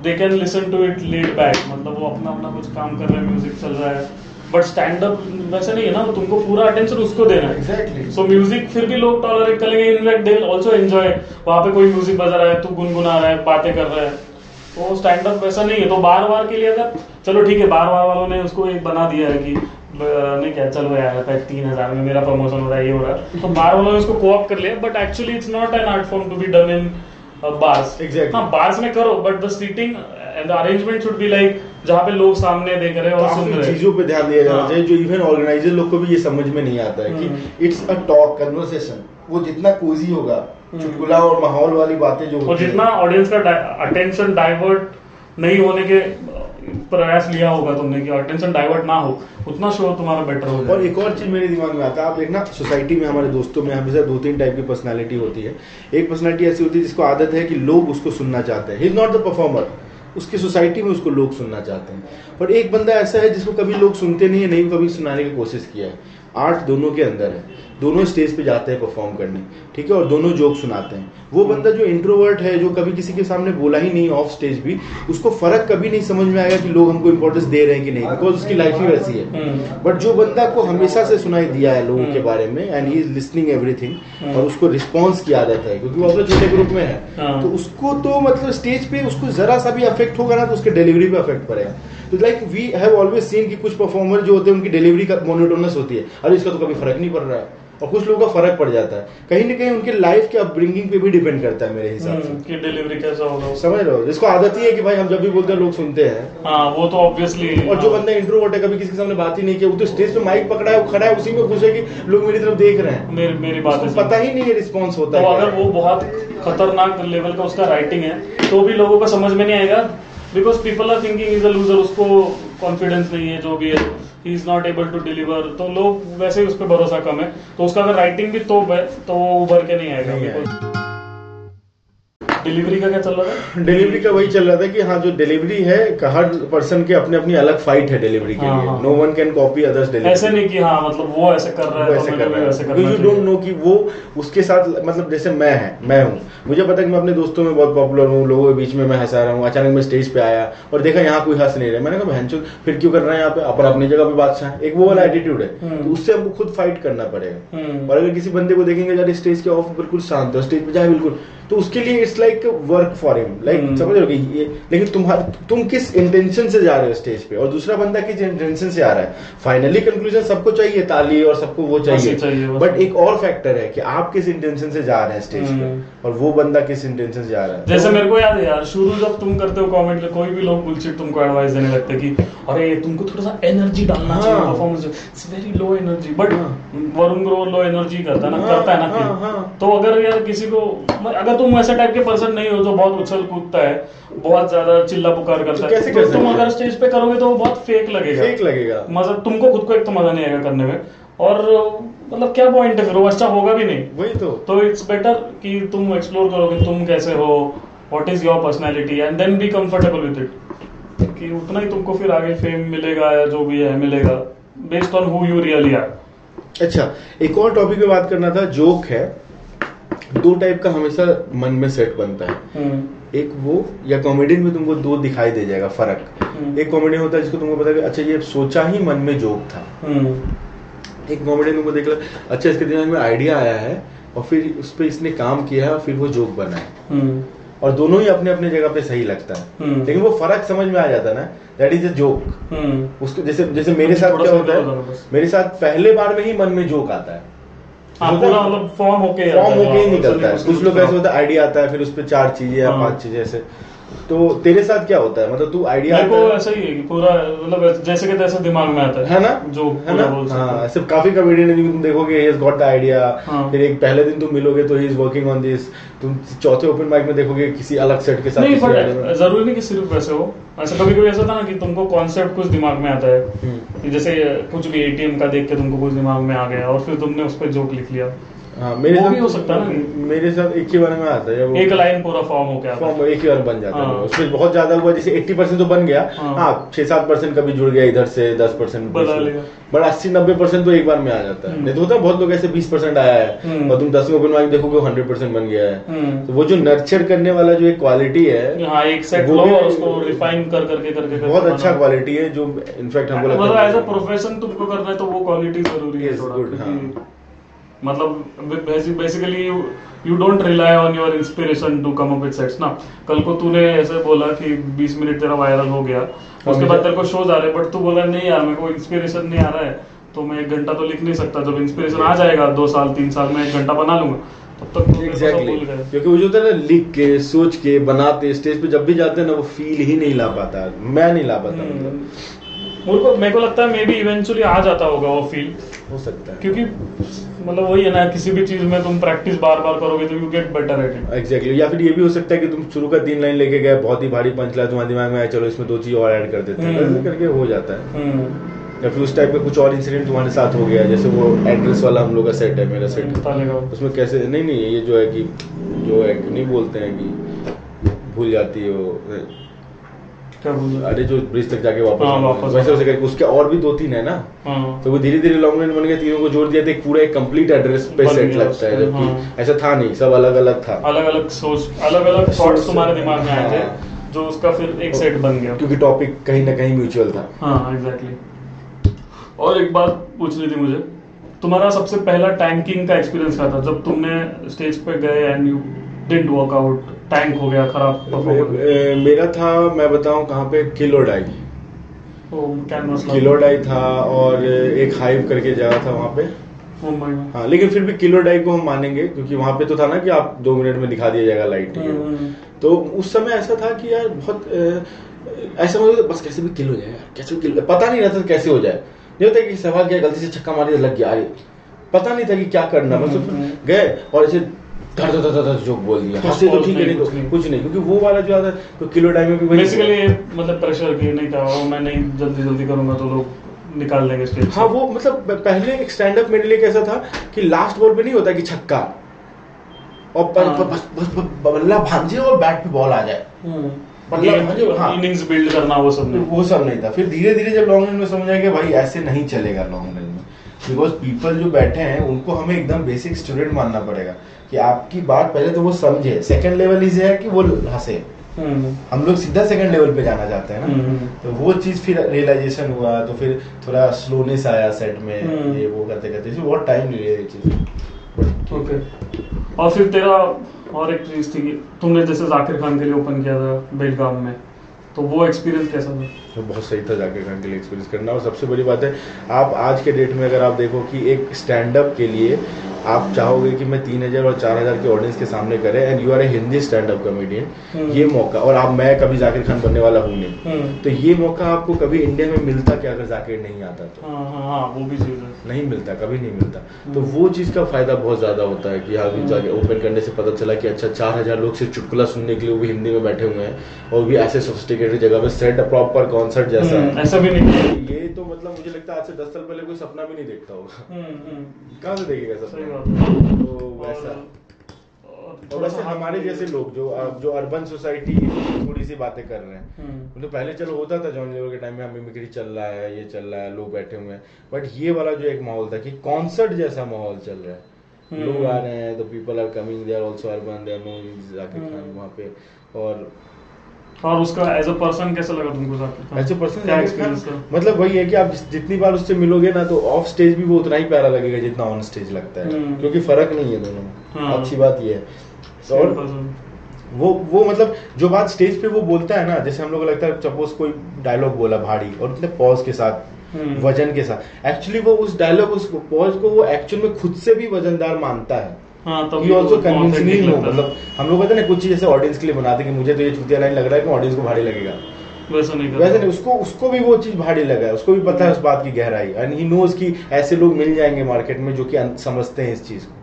they can listen to it laid back मतलब वो अपना अपना कुछ काम कर रहे हैं म्यूज़िक चल रहा है बट स्टैंड अप वैसे नहीं है ना तुमको पूरा अटेंशन उसको देना है। एग्जैक्टली सो म्यूज़िक फिर भी लोग टॉलरेट करेंगे इनफैक्ट दे आल्सो एंजॉय वहाँ पे कोई म्यूज़िक बजा रहा है तू गुनगुना रहा है बातें कर रहा है। तो स्टैंड अप वैसा नहीं है। तो बार बार के लिए अगर चलो ठीक है बार बार वालों ने उसको एक बना दिया है कि नहीं क्या चलो यार तीन हज़ार में मेरा प्रमोशन हो रहा है ये हो रहा है। तो बार वालों ने उसको कोऑप कर लिया but actually it's not an art form to be done in bars Exactly. हाँ बार्स में करो but the seating and the arrangement should be like जहाँ पे लोग सामने देख रहे हैं और सुन रहे हैं। चीज़ों पे ध्यान दिया जाना हाँ। चाहिए जो इवन ऑर्गेनाइजर लोग को भी ये समझ में नहीं आता है। कि इट्स अ टॉक कन्वर्सेशन वो जितना कोजी होगा हम्म। चुटकुला और माहौल वाली बातें जो और जितना ऑडियंस का अटेंशन डाइवर्ट नहीं होने के प्रयास लिया होगा तुमने कि अटेंशन डाइवर्ट ना हो उतना शो तुम्हारा बेटर हो और एक और चीज़ मेरे दिमाग में आता है। आप देखना सोसाइटी में हमारे दोस्तों में हमेशा दो तीन टाइप की पर्सनालिटी होती है। एक पर्सनालिटी ऐसी होती है जिसको आदत है कि लोग उसको सुनना चाहते हैं। He is not the performer उसकी सोसाइटी में उसको लोग सुनना चाहते हैं। पर एक बंदा ऐसा है जिसको कभी लोग सुनते नहीं है, नहीं कभी सुनाने की कोशिश किया है। आर्ट दोनों के अंदर है। दोनों स्टेज पे जाते हैं परफॉर्म करने। ठीक है? और दोनों जोक सुनाते हैं। वो बंदा जो इंट्रोवर्ट है जो कभी किसी के सामने बोला ही नहीं ऑफ़ स्टेज भी उसको फ़र्क कभी नहीं समझ में आएगा कि लोग हमको इंपॉर्टेंस दे रहे हैं कि नहीं बिकॉज़ उसकी लाइफ ही वैसी है। हम्म। बट जो बंदा को हमेशा से सुनाई दिया है लोगों के हम्म। बारे में and he is listening everything hmm. और उसको रिस्पॉन्स की आदत है क्योंकि वो अपने छोटे ग्रुप में है। हाँ। तो उसको तो मतलब स्टेज पे उसको जरा सा भी अफेक्ट होगा ना तो उसके डिलीवरी पे अफेक्ट पड़ेगा। तो like we have always seen कि कुछ परफॉर्मर जो होते हैं उनकी डिलीवरी का मोनोटोनस होती है। अरे इसका तो कभी फ़र्क नहीं पड़ रहा है। और कुछ लोगों का फ़र्क पड़ जाता है। कहीं ना कहीं उनके लाइफ के अपब्रिंगिंग पे भी डिपेंड करता है मेरे हिसाब से। हम्म, कि डिलीवरी कैसा होगा समझ रहे हो? जिसको आदत ही है कि भाई हम जब भी बोलते हैं लोग सुनते हैं। हाँ वो तो ऑब्वियसली और जो बंदा इंट्रोवर्ट है कभी किसी के सामने बात ही नहीं किया वो तो स्टेज पे माइक पकड़ा है वो खड़ा है उसी में है कि लोग मेरी तरफ़ देख रहे हैं। मेरी मेरी बात है। पता ही नहीं है रिस्पॉन्स होता तो है अगर वो बहुत खतरनाक लेवल का उसका राइटिंग है तो भी लोगों को समझ में नहीं आएगा because people are thinking is a loser उसको कॉन्फिडेंस नहीं है जो भी है। He is not able to deliver तो लोग वैसे ही उस पर भरोसा कम है। तो उसका अगर राइटिंग भी तो तो वो उभर के नहीं आएगा डिलीवरी का क्या चल रहा था? डिलीवरी का वही चल रहा था कि हाँ जो डिलीवरी है हर पर्सन के अपने अपनी अलग फाइट है डिलीवरी के हाँ, लिए। हाँ। No one can copy others delivery ऐसे नहीं कि हाँ मतलब वो ऐसे कर रहा है ऐसे तो कर रहा है। यू डोंट नो कि वो उसके साथ मतलब जैसे मैं है मैं हूँ। मुझे पता है कि मैं अपने दोस्तों में बहुत पॉपुलर हूँ लोगों के बीच में मैं हंसा रहा हूँ अचानक मैं स्टेज पे आया और देखा यहाँ कोई हंस नहीं रहा मैंने कहा बहन फिर क्यों कर रहे हैं यहाँ पे? अपन अपनी जगह पे बादशाह हैं। एक वो वाला एटीट्यूड है। हम्म। तो उससे हमको खुद फाइट करना पड़ेगा। हम्म। और अगर किसी बंदे को देखेंगे यार स्टेज के ऑफ़ बिल्कुल शांत है स्टेज पे जाए बिल्कुल। तो उसके लिए it's like work for him like. समझ रहे हो ये लेकिन तुम्हारा तुम किस इंटेंशन से जा रहे हो स्टेज पे और दूसरा बंदा किस इंटेंशन से आ रहा है फाइनली कंक्लूजन सबको चाहिए ताली और सबको वो चाहिए, चाहिए बट एक और फैक्टर है कि आप किस इंटेंशन से जा रहे हैं स्टेज पे हम्म। और वो बंदा किस इंटेंशन से जा रहा है जैसे मेरे को याद है यार शुरू जब तुम करते हो कमेंट कोई भी लोग बुलशिट तुमको एडवाइस देने लगते कि अरे तुमको थोड़ा सा एनर्जी डालना चाहिए। Performance it's very low energy but. Varun Grover low energy करता है ना हाँ, करता है ना हाँ। हाँ। तो अगर यार किसी को अगर तुम ऐसे टाइप के पर्सन नहीं हो जो बहुत उछल कूदता है बहुत ज़्यादा चिल्ला पुकार करता तो कैसे है कर तो तुम अगर स्टेज पे करोगे तो वो बहुत फेक लगेगा। फेक लगेगा। मज़ा तुमको खुद को एक तो मज़ा नहीं आएगा करने में। और मतलब क्या पॉइंट है फिर? वो अच्छा होगा भी नहीं। वही तो। तो इट्स बेटर कि तुम एक्सप्लोर करोगे तुम कैसे हो what is your personality and then be comfortable with it कि उतना ही तुमको फिर आगे फेम मिलेगा या जो भी है मिलेगा। Based on who you really are अच्छा एक और टॉपिक पे बात करना था जोक है। दो टाइप का हमेशा मन में सेट बनता है। एक वो या कॉमेडियन में तुमको दो दिखाई दे जाएगा फ़र्क। हम्म। एक कॉमेडियन होता है जिसको तुमको पता है अच्छा ये सोचा ही मन में जोक था। एक कॉमेडियन तुमको देख लो अच्छा इसके दिमाग में आइडिया आया है और फिर उस पर इसने काम किया है और फिर वो जोक बना है। और दोनों ही अपने अपने जगह पे सही लगता है। हम्म। लेकिन वो फ़र्क समझ में आ जाता है ना। दैट इज़ अ जोक उसको जैसे जैसे मेरे साथ क्या होता है मेरे साथ पहले बार में ही मन में जोक आता है। फॉर्म होके फॉर्म होके ही निकलता है कुछ लोग ऐसे होता है आइडिया आता है फिर उस पर चार चीज़ें या हाँ। पाँच चीज़ें ऐसे तो तेरे साथ क्या होता है? मतलब तू आइडिया मेरे को ऐसा ही है कि पूरा मतलब जैसे कि तैसे दिमाग में आता है। है ना? जो है ना? हाँ। ऐसे काफ़ी कॉमेडियन है जिनको तुम देखोगे ही गॉट द आइडिया। फिर एक पहले दिन तुम मिलोगे तो he is working on this तुम चौथे ओपन माइक में देखोगे किसी अलग सेट के साथ नहीं। बट ज़रूरी नहीं कि सिर्फ़ वैसे हो। ऐसा कभी कभी ऐसा था ना कि तुमको कॉन्सेप्ट कुछ दिमाग में आता है। हम्म। जैसे कुछ भी एटीएम का देख के तुमको कुछ दिमाग में आ गया और फिर तुमने उस पर जोक लिख लिया। हाँ मेरे वो साथ भी हो सकता है ना। मेरे साथ एक ही बार में आता है वो एक लाइन पूरा फॉर्म हो गया फॉर्म एक ही बार बन जाता है हाँ। उसमें बहुत ज़्यादा हुआ जैसे 80 परसेंट तो बन गया हाँ। हाँ छह सात परसेंट कभी जुड़ गया इधर से दस परसेंट बट अस्सी नब्बे परसेंट तो एक बार में आ जाता है हम्म। नहीं तो होता है बहुत लोग ऐसे बीस परसेंट आया है हम्म। और तुम दसवें ओपन माइक देखोगे हंड्रेड परसेंट बन गया है हम्म। तो वो जो नर्चर करने वाला जो एक क्वालिटी है हाँ एक सेट लो और उसको रिफाइन कर करके करके बहुत अच्छा क्वालिटी है जो इनफैक्ट हमको मतलब लगता एज अ है प्रोफेशन तुमको करना है तो वो क्वालिटी ज़रूरी है हाँ। मतलब basically you don't rely on your inspiration to come up with sets ना? कल को तूने ऐसे बोला कि 20 मिनट तेरा वायरल हो गया उसके बाद तेरे को शोज़ आ रहे बट तू बोला नहीं यार मेरे को इंस्पिरेशन नहीं आ रहा है। तो मैं एक घंटा तो लिख नहीं सकता। जब इंस्पिरेशन आ जाएगा दो साल तीन साल में एक घंटा बना लूँगा। तब तक तो मेरे को सब एग्जैक्टली क्योंकि वो जो होता है ना लिख के सोच के बनाते स्टेज पे जब भी जाते हैं ना वो फील ही नहीं ला पाता। मैं नहीं ला पाता। मतलब। मेरे को मेरे को लगता है मे बी इवेंचुअली आ जाता होगा वो फील हो सकता है। क्योंकि मतलब वही है ना किसी भी चीज़ में तुम प्रैक्टिस बार बार करोगे तो you get better at it exactly या फिर ये भी हो सकता है कि तुम शुरू का तीन लाइन लेके गए बहुत ही भारी पंच लाइन तुम्हारे दिमाग में आया चलो इसमें दो चीज़ और ऐड कर देते हैं। हम्म। करके हो जाता है। या फिर उस टाइप का कुछ और इंसिडेंट तुम्हारे साथ हो गया जैसे वो एड्रेस वाला हम लोग का सेट है मेरा सेट उसमें कैसे नहीं नहीं ये जो है कि जो है नहीं बोलते हैं कि भूल जाती है वो अरे जो ब्रिज तक जाके वापस हाँ, वापस वैसे। वैसे करके उसके और भी दो तीन है ना? हाँ। तो वो धीरे धीरे लॉन्ग रन बन गया तीनों को जोड़ दिया तो एक पूरा एक कंप्लीट एड्रेस पे सेट लगता है जबकि हाँ। ऐसा था नहीं सब अलग अलग था अलग अलग सोच अलग अलग थॉट्स तुम्हारे दिमाग में आए थे हाँ। जो उसका फिर एक सेट बन गया। क्योंकि टॉपिक कहीं ना कहीं म्यूचुअल था। हाँ एग्जैक्टली और एक बात पूछनी थी मुझे तुम्हारा सबसे पहला टैंकिंग का एक्सपीरियंस क्या था जब तुमने स्टेज पे गए and you didn't work out tank हो गया खराब मेरा था मैं बताऊँ कहाँ पे किलोडाई वो कैनवास किलोडाई था और एक हाइव करके जगह था वहाँ पे। में हाँ लेकिन फिर भी किलोडाई को हम मानेंगे क्योंकि वहाँ पे तो था ना कि आप दो मिनट में दिखा दिया जाएगा लाइट हम्म, तो उस समय ऐसा था कि यार बहुत ऐसा मतलब बस कैसे भी किल हो जाए कैसे भी किल पता नहीं रहता कैसे हो जाए। नहीं होता कि सवाल क्या गलती से छक्का मार दिया लग गया अरे पता नहीं था कि क्या करना बस। गए और ऐसे धड़ धड़ धड़ जोक बोल दिया कुछ हंसे तो ठीक है नहीं, तो कुछ नहीं। क्योंकि वो वाला जो आता है तो किलो टाइम में भी बेसिकली मतलब प्रेशर की नहीं था वो मैं नहीं जल्दी जल्दी करूँगा तो लोग निकाल देंगे स्टेज हाँ वो मतलब पहले एक स्टैंड अप मेरे लिए कैसा था कि लास्ट बॉल पे नहीं होता कि छक्का और पर, हाँ। बस बस बल्ला भांजे और बैट पे बॉल आ जाए। इनिंग्स बिल्ड करना वो सब नहीं वो सब नहीं था फिर धीरे धीरे जब लॉन्ग रन में समझ आया कि भाई ऐसे नहीं चलेगा लॉन्ग रन बिकॉज़ पीपल जो बैठे हैं उनको हमें एकदम बेसिक स्टूडेंट मानना पड़ेगा कि आपकी बात पहले तो वो समझे। सेकंड लेवल इज़ है कि वो हंसे। हम्म, हम लोग सीधा सेकंड लेवल पे जाना चाहते हैं ना। हम्म। तो वो चीज़ फिर रियलाइजेशन हुआ तो फिर थोड़ा स्लोनेस आया सेट में। हम्म। ये वो करते करते। बहुत टाइम ले ये चीज़। ओके और फिर तेरा और एक चीज़ थी तुमने जैसे जाकिर खान के लिए ओपन किया था बेलगाम में तो वो एक्सपीरियंस कैसा था? तो बहुत सही था जाके खान के लिए एक्सपीरियंस करना और सबसे बड़ी बात है आप आज के डेट में अगर आप देखो कि एक स्टैंड अप के लिए आप चाहोगे कि मैं तीन हज़ार और चार हज़ार के ऑडियंस के सामने करे and you are a Hindi stand up comedian. ये मौका और आप मैं कभी जाकिर खान बनने वाला हूँ नहीं हम्म, तो ये मौका आपको कभी इंडिया में मिलता क्या अगर जाकिर नहीं आता तो हाँ हाँ हाँ वो भी नहीं मिलता कभी नहीं मिलता तो हम्म। वो चीज़ का फ़ायदा बहुत ज़्यादा होता है कि अभी हम्म। जाके ओपन करने से पता चला कि अच्छा चार हज़ार लोग सिर्फ़ चुटकुला सुनने के लिए वो भी हिंदी में बैठे हुए हैं और भी ऐसे सोफिस्टिकेटेड जगह पे सेट प्रॉपर कॉन्सर्ट जैसा। हम्म, ऐसा भी नहीं ये तो मतलब मुझे लगता है आज से दस साल पहले कोई सपना भी नहीं देखता होगा। हम्म, हम्म, कहाँ से देखेगा सही सपना बात तो वैसा। और वैसे हमारे जैसे लोग जो जो अर्बन सोसाइटी थोड़ी सी बातें कर रहे हैं। तो पहले चलो होता था जॉन लेवल के टाइम में मिमिक्री चल रहा है ये चल रहा है लोग बैठे हुए हैं। बट ये वाला जो एक माहौल था कि कॉन्सर्ट जैसा माहौल चल रहा है। लोग आ रहे हैं तो people are coming they are also urban they are knowing Zakir Khan. वहाँ पे। और और उसका एज अ पर्सन कैसा लगा तुमको जाकिर खान ऐसे पर्सन क्या एक्सपीरियंस था? मतलब वही है कि आप जितनी बार उससे मिलोगे ना तो ऑफ़ स्टेज भी वो उतना ही प्यारा लगेगा जितना ऑन स्टेज लगता है। हम्म। क्योंकि फ़र्क नहीं है दोनों हाँ। अच्छी बात ये है। और वो वो मतलब जो बात स्टेज पे वो बोलता है ना जैसे हम लोग को लगता है सपोज़ कोई डायलॉग बोला भारी और उतने पॉज के साथ हम्म। वज़न के साथ। एक्चुअली वो उस डायलॉग उस पॉज को वो एक्चुअल में खुद से भी वजनदार मानता है। हाँ ऑल्सो कन्विंसिंग है। मतलब हम लोग कहते ना कुछ चीज़ जैसे ऑडियंस के लिए बनाते कि मुझे तो ये चुतिया लाइन लग रहा है कि ऑडियंस को भारी लगेगा। वैसा नहीं वैसे नहीं उसको उसको भी वो चीज़ भारी लगा है उसको भी पता है उस बात की गहराई। एंड ही नोज़ कि ऐसे लोग मिल जाएँगे मार्केट में जो कि समझते हैं इस चीज़ को।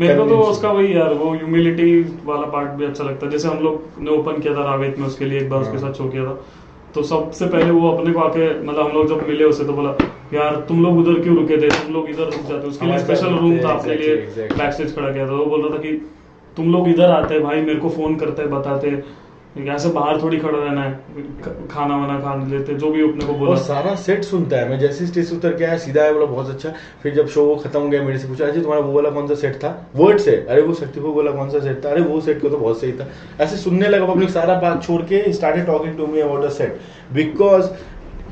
मेरे को तो उसका वही यार वो ह्यूमिलिटी वाला पार्ट भी अच्छा लगता है। जैसे हम लोग ने ओपन किया था रावेत में उसके लिए एक बार उसके। साथ शो किया था। तो सबसे पहले वो अपने को आके मतलब हम लोग जब मिले उसे तो बोला यार तुम लोग उधर क्यों रुके थे? तुम लोग इधर रुक जाते उसके लिए स्पेशल रूम था आपके लिए. बैक स्टेज खड़ा किया था। वो बोल रहा था कि तुम लोग इधर आते भाई मेरे को फ़ोन करते बताते ऐसे बाहर थोड़ी खड़ा रहना है खाना वाना खा लेते जो भी अपने को और बोला सारा सेट सुनता है। मैं जैसे स्टेज से उतर के आया सीधा आया बोला बहुत अच्छा। फिर जब शो वो खत्म हो गया मेरे से पूछा अजय तुम्हारा वो वाला कौन सा सेट था? वर्ड से अरे वो शक्ति वो वाला कौन सा सेट था? अरे वो सेट को तो बहुत सही था। ऐसे सुनने लगा पब्लिक सारा बात छोड़ के started talking to me about the set because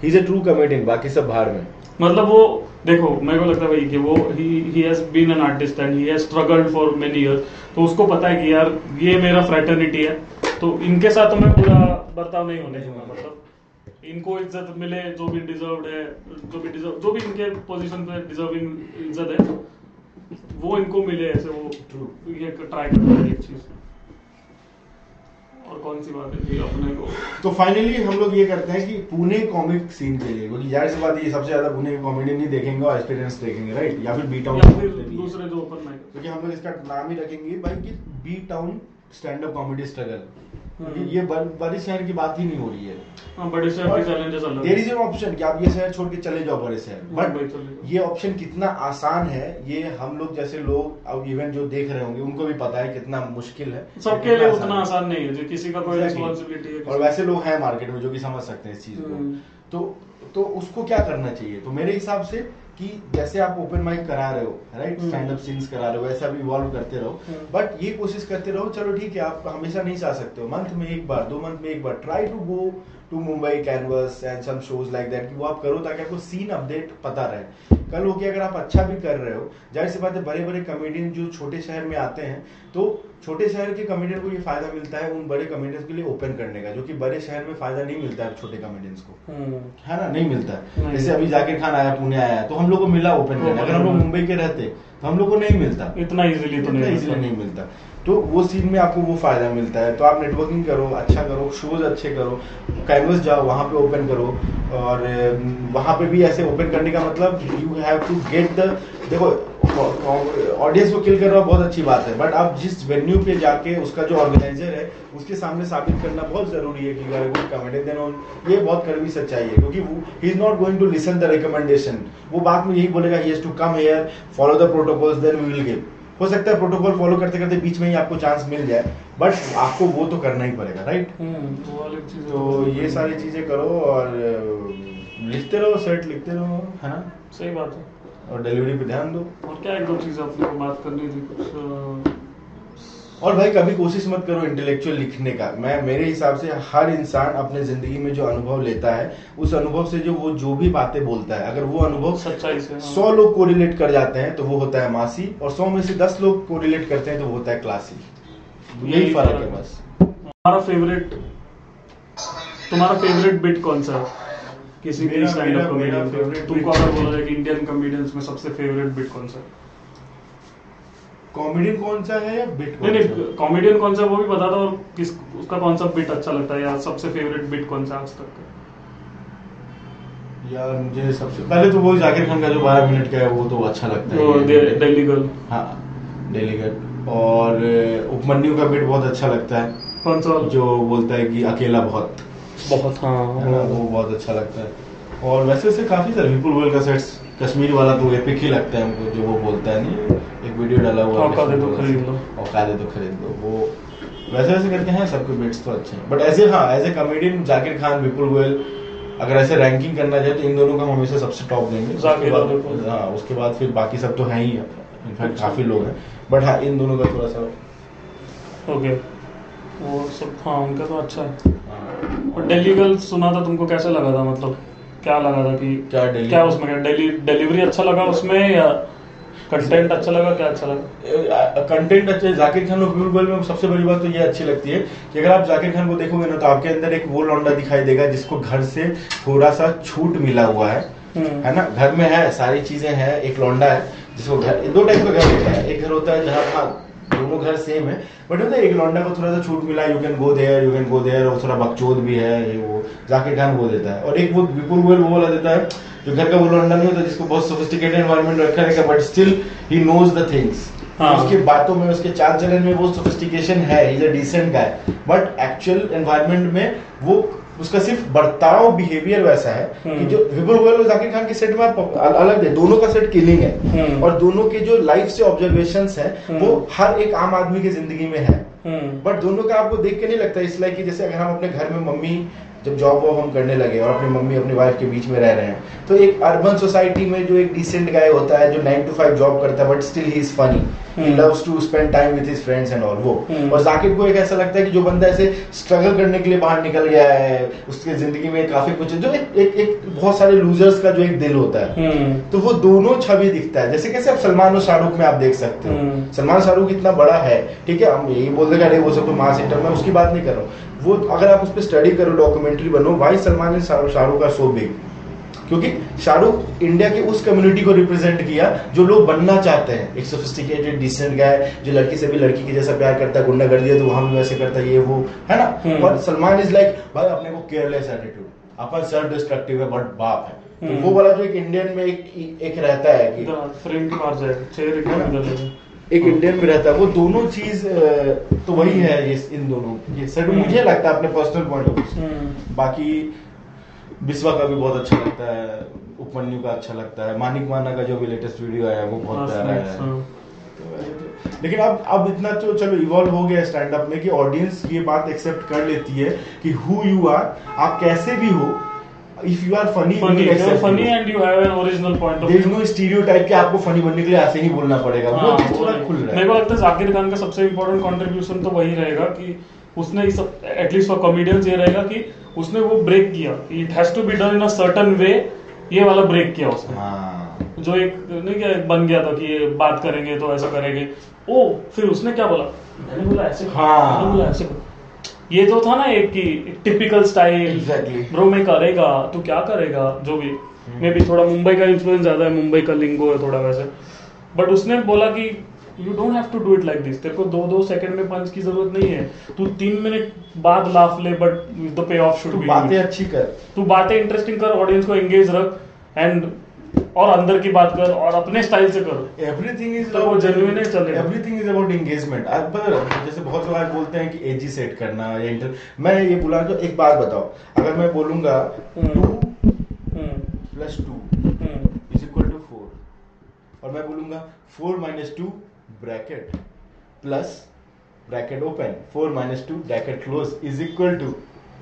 he is a true comedian बाकी सब बाहर में। मतलब वो देखो मेरे को लगता है भाई कि वो ही he has been an artist and he has struggled for many years तो उसको पता है कि यार ये मेरा फ्रेटर्निटी है। तो इनके साथ हमें पूरा बर्ताव नहीं होने दूँगा मतलब इनको इज़्ज़त मिले जो भी डिजर्व है जो भी डिजर्व जो भी इनके पोजीशन पे डिजर्विंग इज़्ज़त है वो इनको मिले ऐसे वो ये ट्राई करता है एक चीज़। और कौन सी बात है? अपने को। तो फाइनली हम लोग ये करते हैं कि पुणे कॉमिक सीन के लिए क्योंकि ज़ाहिर सी बात ये सबसे ज़्यादा पुणे की कॉमेडी नहीं देखेंगे और एक्सपीरियंस देखेंगे राइट या फिर बी टाउन दूसरे जो ओपन माइक क्योंकि हम लोग इसका नाम ही रखेंगे भाई कि B town stand up comedy struggle ये बड़े शहर की बात ही नहीं हो रही है। हाँ बड़े शहर के चैलेंजेस अलग देर इज़ एन ऑप्शन कि आप ये शहर छोड़ के चले जाओ बड़े शहर। बट ये ऑप्शन कितना आसान है ये हम लोग जैसे लोग अब इवन जो देख रहे होंगे उनको भी पता है कितना मुश्किल है। सबके लिए उतना आसान नहीं है जो किसी का कोई रिस्पॉन्सिबिलिटी है और वैसे लोग हैं मार्केट में जो कि समझ सकते हैं इस चीज़ को। हम्म। तो तो उसको क्या करना चाहिए? तो मेरे हिसाब से कि जैसे आप ओपन माइक करा रहे हो right hmm. Stand up scenes करा रहे हो वैसा भी इवॉल्व करते रहो हम्म। बट ये कोशिश करते रहो चलो ठीक है आप हमेशा नहीं जा सकते हो मंथ में एक बार दो मंथ में एक बार try to go to Mumbai Canvas and some shows like that कि वो आप करो ताकि आपको सीन अपडेट पता रहे। कल हो कि अगर आप अच्छा भी कर रहे हो ज़ाहिर सी बात है बड़े बड़े कमेडियन जो छोटे शहर में आते हैं तो छोटे शहर के कमेडियन को ये फ़ायदा मिलता है उन बड़े कमेडियंस के लिए ओपन करने का जो कि बड़े शहर में फ़ायदा नहीं मिलता है छोटे कमेडियंस को। हम्म। है ना? नहीं मिलता है। जैसे अभी जाकिर खान आया पुणे आया तो हम लोग को मिला ओपन करने। अगर हम लोग मुंबई के रहते तो हम लोग को नहीं मिलता। इतना इजीली तो। नहीं मिलता। तो वो सीन में आपको वो फ़ायदा मिलता है। तो आप नेटवर्किंग करो अच्छा करो शोज़ अच्छे करो कैनवस जाओ, वहाँ पे ओपन करो। और वहाँ पे भी ऐसे ओपन करने का मतलब you have to get the देखो ऑडियंस को किल करना बहुत अच्छी बात है बट आप जिस वेन्यू पे जाके उसका जो ऑर्गेनाइजर है, उसके सामने साबित करना बहुत ज़रूरी है कि you are good comedian then on ये बहुत कड़वी सच्चाई है, क्योंकि he is not going to listen the recommendation वो बात में यही बोलेगा he has to come here follow the protocols then we will give हो सकता है प्रोटोकॉल फॉलो करते करते बीच में ही आपको चांस मिल जाए बट आपको वो तो करना ही पड़ेगा राइट हम्म, तो ये सारी चीज़ें करो और लिखते रहो सेट लिखते रहो है ना? सही बात है। और डिलीवरी पे ध्यान दो। और क्या एक दो चीज़ अपने को बात करनी थी कुछ और भाई कभी कोशिश मत करो इंटेलेक्चुअल लिखने का। मैं मेरे हिसाब से हर इंसान अपने ज़िंदगी में जो अनुभव लेता है उस अनुभव से जो वो जो भी बातें बोलता है अगर वो अनुभव सच्चाई से हाँ। सौ लोग को रिलेट कर जाते हैं तो वो होता है मासी और सौ में से दस लोग को रिलेट करते हैं तो वो होता है क्लासी। यही फ़र्क है बस। तुम्हारा फेवरेट तुम्हारा फेवरेट बिट कौन सा है? किसी भी स्टैंड अप कॉमेडियन तुमको अगर बोला जाए कि इंडियन कॉमेडियंस में सबसे फेवरेट बिट कौन सा है? कॉमेडी कौन सा है या बिट नहीं नहीं कॉमेडियन कौन सा है वो भी बता दो और किस उसका कौन सा बिट अच्छा लगता है या सबसे फेवरेट बिट कौन सा आज तक का? यार मुझे सबसे पहले तो वो जाकिर खान का जो बारह मिनट का है वो तो अच्छा लगता है वो ये दे- मुझे। दिल्ली गर्ल। हाँ और उपमन्यु का बिट बहुत अच्छा लगता है। कौन सा जो बोलता है कि अकेला बहुत। बहुत हाँ वो बहुत अच्छा लगता है। और वैसे वैसे काफ़ी सारे विपुल गोयल का सेट्स कश्मीर वाला तो एपिक ही लगता है हमको जो वो बोलता है नहीं वीडियो डाला हुआ है औकात तो खरीद लो। औकात है तो खरीद लो। वो वैसे वैसे करके हैं सबके बिट्स तो अच्छे हैं। बट ऐसे हाँ as a comedian Zakir Khan Vipul Goyal अगर ऐसे रैंकिंग करना चाहे तो इन दोनों का हम हमेशा सबसे टॉप देंगे। उसके बाद हाँ उसके बाद फिर बाकी सब तो हैं ही इनफैक्ट अच्छा। काफ़ी लोग हैं। बट हाँ इन दोनों का थोड़ा सा ओके वो सब हाँ उनका तो अच्छा है। हाँ। और दिल्ली गर्ल सुना था तुमको कैसा लगा था? मतलब क्या लगा था कि क्या क्या उसमें क्या डेली डिलीवरी अच्छा लगा उसमें या कंटेंट अच्छा लगा क्या अच्छा लगा? कंटेंट अच्छे जाकिर खान और बीरबल में सबसे बड़ी बात तो ये अच्छी लगती है कि अगर आप जाकिर खान को देखोगे ना तो आपके अंदर एक वो लौंडा दिखाई देगा जिसको घर से थोड़ा सा छूट मिला हुआ है। हम्म। है ना? घर में है सारी चीज़ें हैं एक लौंडा है जिसको घर दो टाइप का घर होता है। एक घर होता है जहाँ दोनों घर सेम है। बट होता है एक लौंडा को थोड़ा सा छूट मिला you can go there you can go there और थोड़ा बकचोद भी है ये वो जाकिर खान वो देता है। और एक वो विपुल गोयल वो वाला देता है जो घर का वो लौंडा नहीं होता जिसको बहुत सोफिस्टिकेटेड एनवायरनमेंट रखा रहेगा but still he knows the things हाँ। उसकी बातों में उसके चाल चलन में वो सोफिस्टिकेशन है is a decent guy but actual environment में वो उसका सिर्फ़ बर्ताव बिहेवियर वैसा है कि हम्म। जो विपुल गोयल और जाकिर खान के सेट में आप अलग है दोनों का सेट किलिंग है हम्म। और दोनों के जो लाइफ से ऑब्जर्वेशन है हम्म। वो हर एक आम आदमी की ज़िंदगी में है हम्म बट दोनों का आपको देख के नहीं लगता इसलिए कि जैसे अगर हम अपने घर में मम्मी जब जॉब वॉब हम करने लगे और अपनी मम्मी अपनी वाइफ के बीच में रह रहे हैं। तो एक अर्बन सोसाइटी में जो एक डिसेंट गाय होता है जो नाइन टू फाइव जॉब करता है but still he is funny he. Loves to spend time with his friends and all वो। हम्म। और जाकिर को एक ऐसा लगता है कि जो बंदा ऐसे स्ट्रगल करने के लिए बाहर निकल गया है उसके ज़िंदगी में काफ़ी कुछ है जो एक एक, एक बहुत सारे लूजर्स का जो एक दिल होता है। हम्म तो वो दोनों छवि दिखता है। जैसे कैसे आप सलमान और शाहरुख में आप देख सकते हो। हम्म। सलमान शाहरुख इतना बड़ा है ठीक है हम यही बोल देगा अरे वो सब तो मास इंटर में उसकी बात नहीं कर रहा हूँ। वो अगर आप उस पर स्टडी करो डॉक्यूमेंट्री बनो why Salman and Shahrukh are so big क्योंकि शाहरुख इंडिया की उस कम्युनिटी को रिप्रेजेंट किया जो लोग बनना चाहते हैं। एक सोफिस्टिकेटेड डिसेंट गाय जो लड़की से भी लड़की के जैसा प्यार करता है गुंडा कर दिया तो वहाँ भी वैसे करता है ये वो है ना? हम्म। और सलमान इज़ लाइक भाई अपने को केयरलेस एटीट्यूड अपन सेल्फ डिस्ट्रक्टिव है बट बाप है। तो हम्म। वो वाला जो एक इंडियन में एक एक रहता है कि इधर फ्रेम के एक इंडियन में रहता है वो दोनों चीज़ तो वही है ये इन दोनों ये सर हम्म। मुझे लगता है अपने पर्सनल पॉइंट ऑफ़ व्यू बाकी बिस्वा का भी बहुत अच्छा लगता है उपमन्यु का अच्छा लगता है मानिक माना का जो भी लेटेस्ट वीडियो आया वो बहुत प्यारा है हाँ। तो तो- लेकिन अब अब इतना तो चलो इवॉल्व हो गया स्टैंड अप में कि ऑडियंस ये बात एक्सेप्ट कर लेती है कि हु यू आर आप कैसे भी हो if you are funny and you have an original point of there is no stereotype कि आपको फनी बनने के लिए ऐसे ही बोलना पड़ेगा। वो हाँ, थोड़ा खुल रहा है। मेरे को लगता है जाकिर खान का सबसे इम्पोर्टेंट कंट्रीब्यूशन तो वही रहेगा कि उसने इस एटलीस्ट फॉर कॉमेडियंस ये रहेगा कि उसने वो ब्रेक किया। It has to be done in a certain way ये वाला ब्रेक किया उसने। हाँ। जो एक नहीं क्या एक बन गया था कि ये बात करेंगे तो ऐसा करेंगे। ओ फिर उसने क्या बोला? मैंने बोला ऐसे हाँ। मैंने बोला ऐसे। ये तो था ना एक की टिपिकल स्टाइल Exactly. ब्रो मैं करेगा तू क्या करेगा? जो भी। हम्म। मे भी थोड़ा मुंबई का इन्फ्लुएंस ज़्यादा है मुंबई का लिंगो है थोड़ा वैसे। बट उसने बोला कि you don't have to do it like this तेरे को दो दो सेकंड में पंच की ज़रूरत नहीं है। तू तीन मिनट बाद लाफ ले but the pay off should be बातें अच्छी कर। तू बातें इंटरेस्टिंग कर ऑडियंस को एंगेज रख एंड और अंदर की बात कर और अपने स्टाइल से कर। एवरीथिंग इज़ तो वो genuine ही चलेगा। एवरीथिंग इज़ अबाउट एंगेजमेंट आप पता जैसे बहुत लोग बोलते हैं कि एजी सेट करना या इंटर मैं ये बोला तो एक बात बताओ। अगर मैं बोलूँगा हम्म। Two hmm, plus two hmm, is equal to four और मैं बोलूँगा four minus two bracket plus bracket open four minus two bracket close is equal to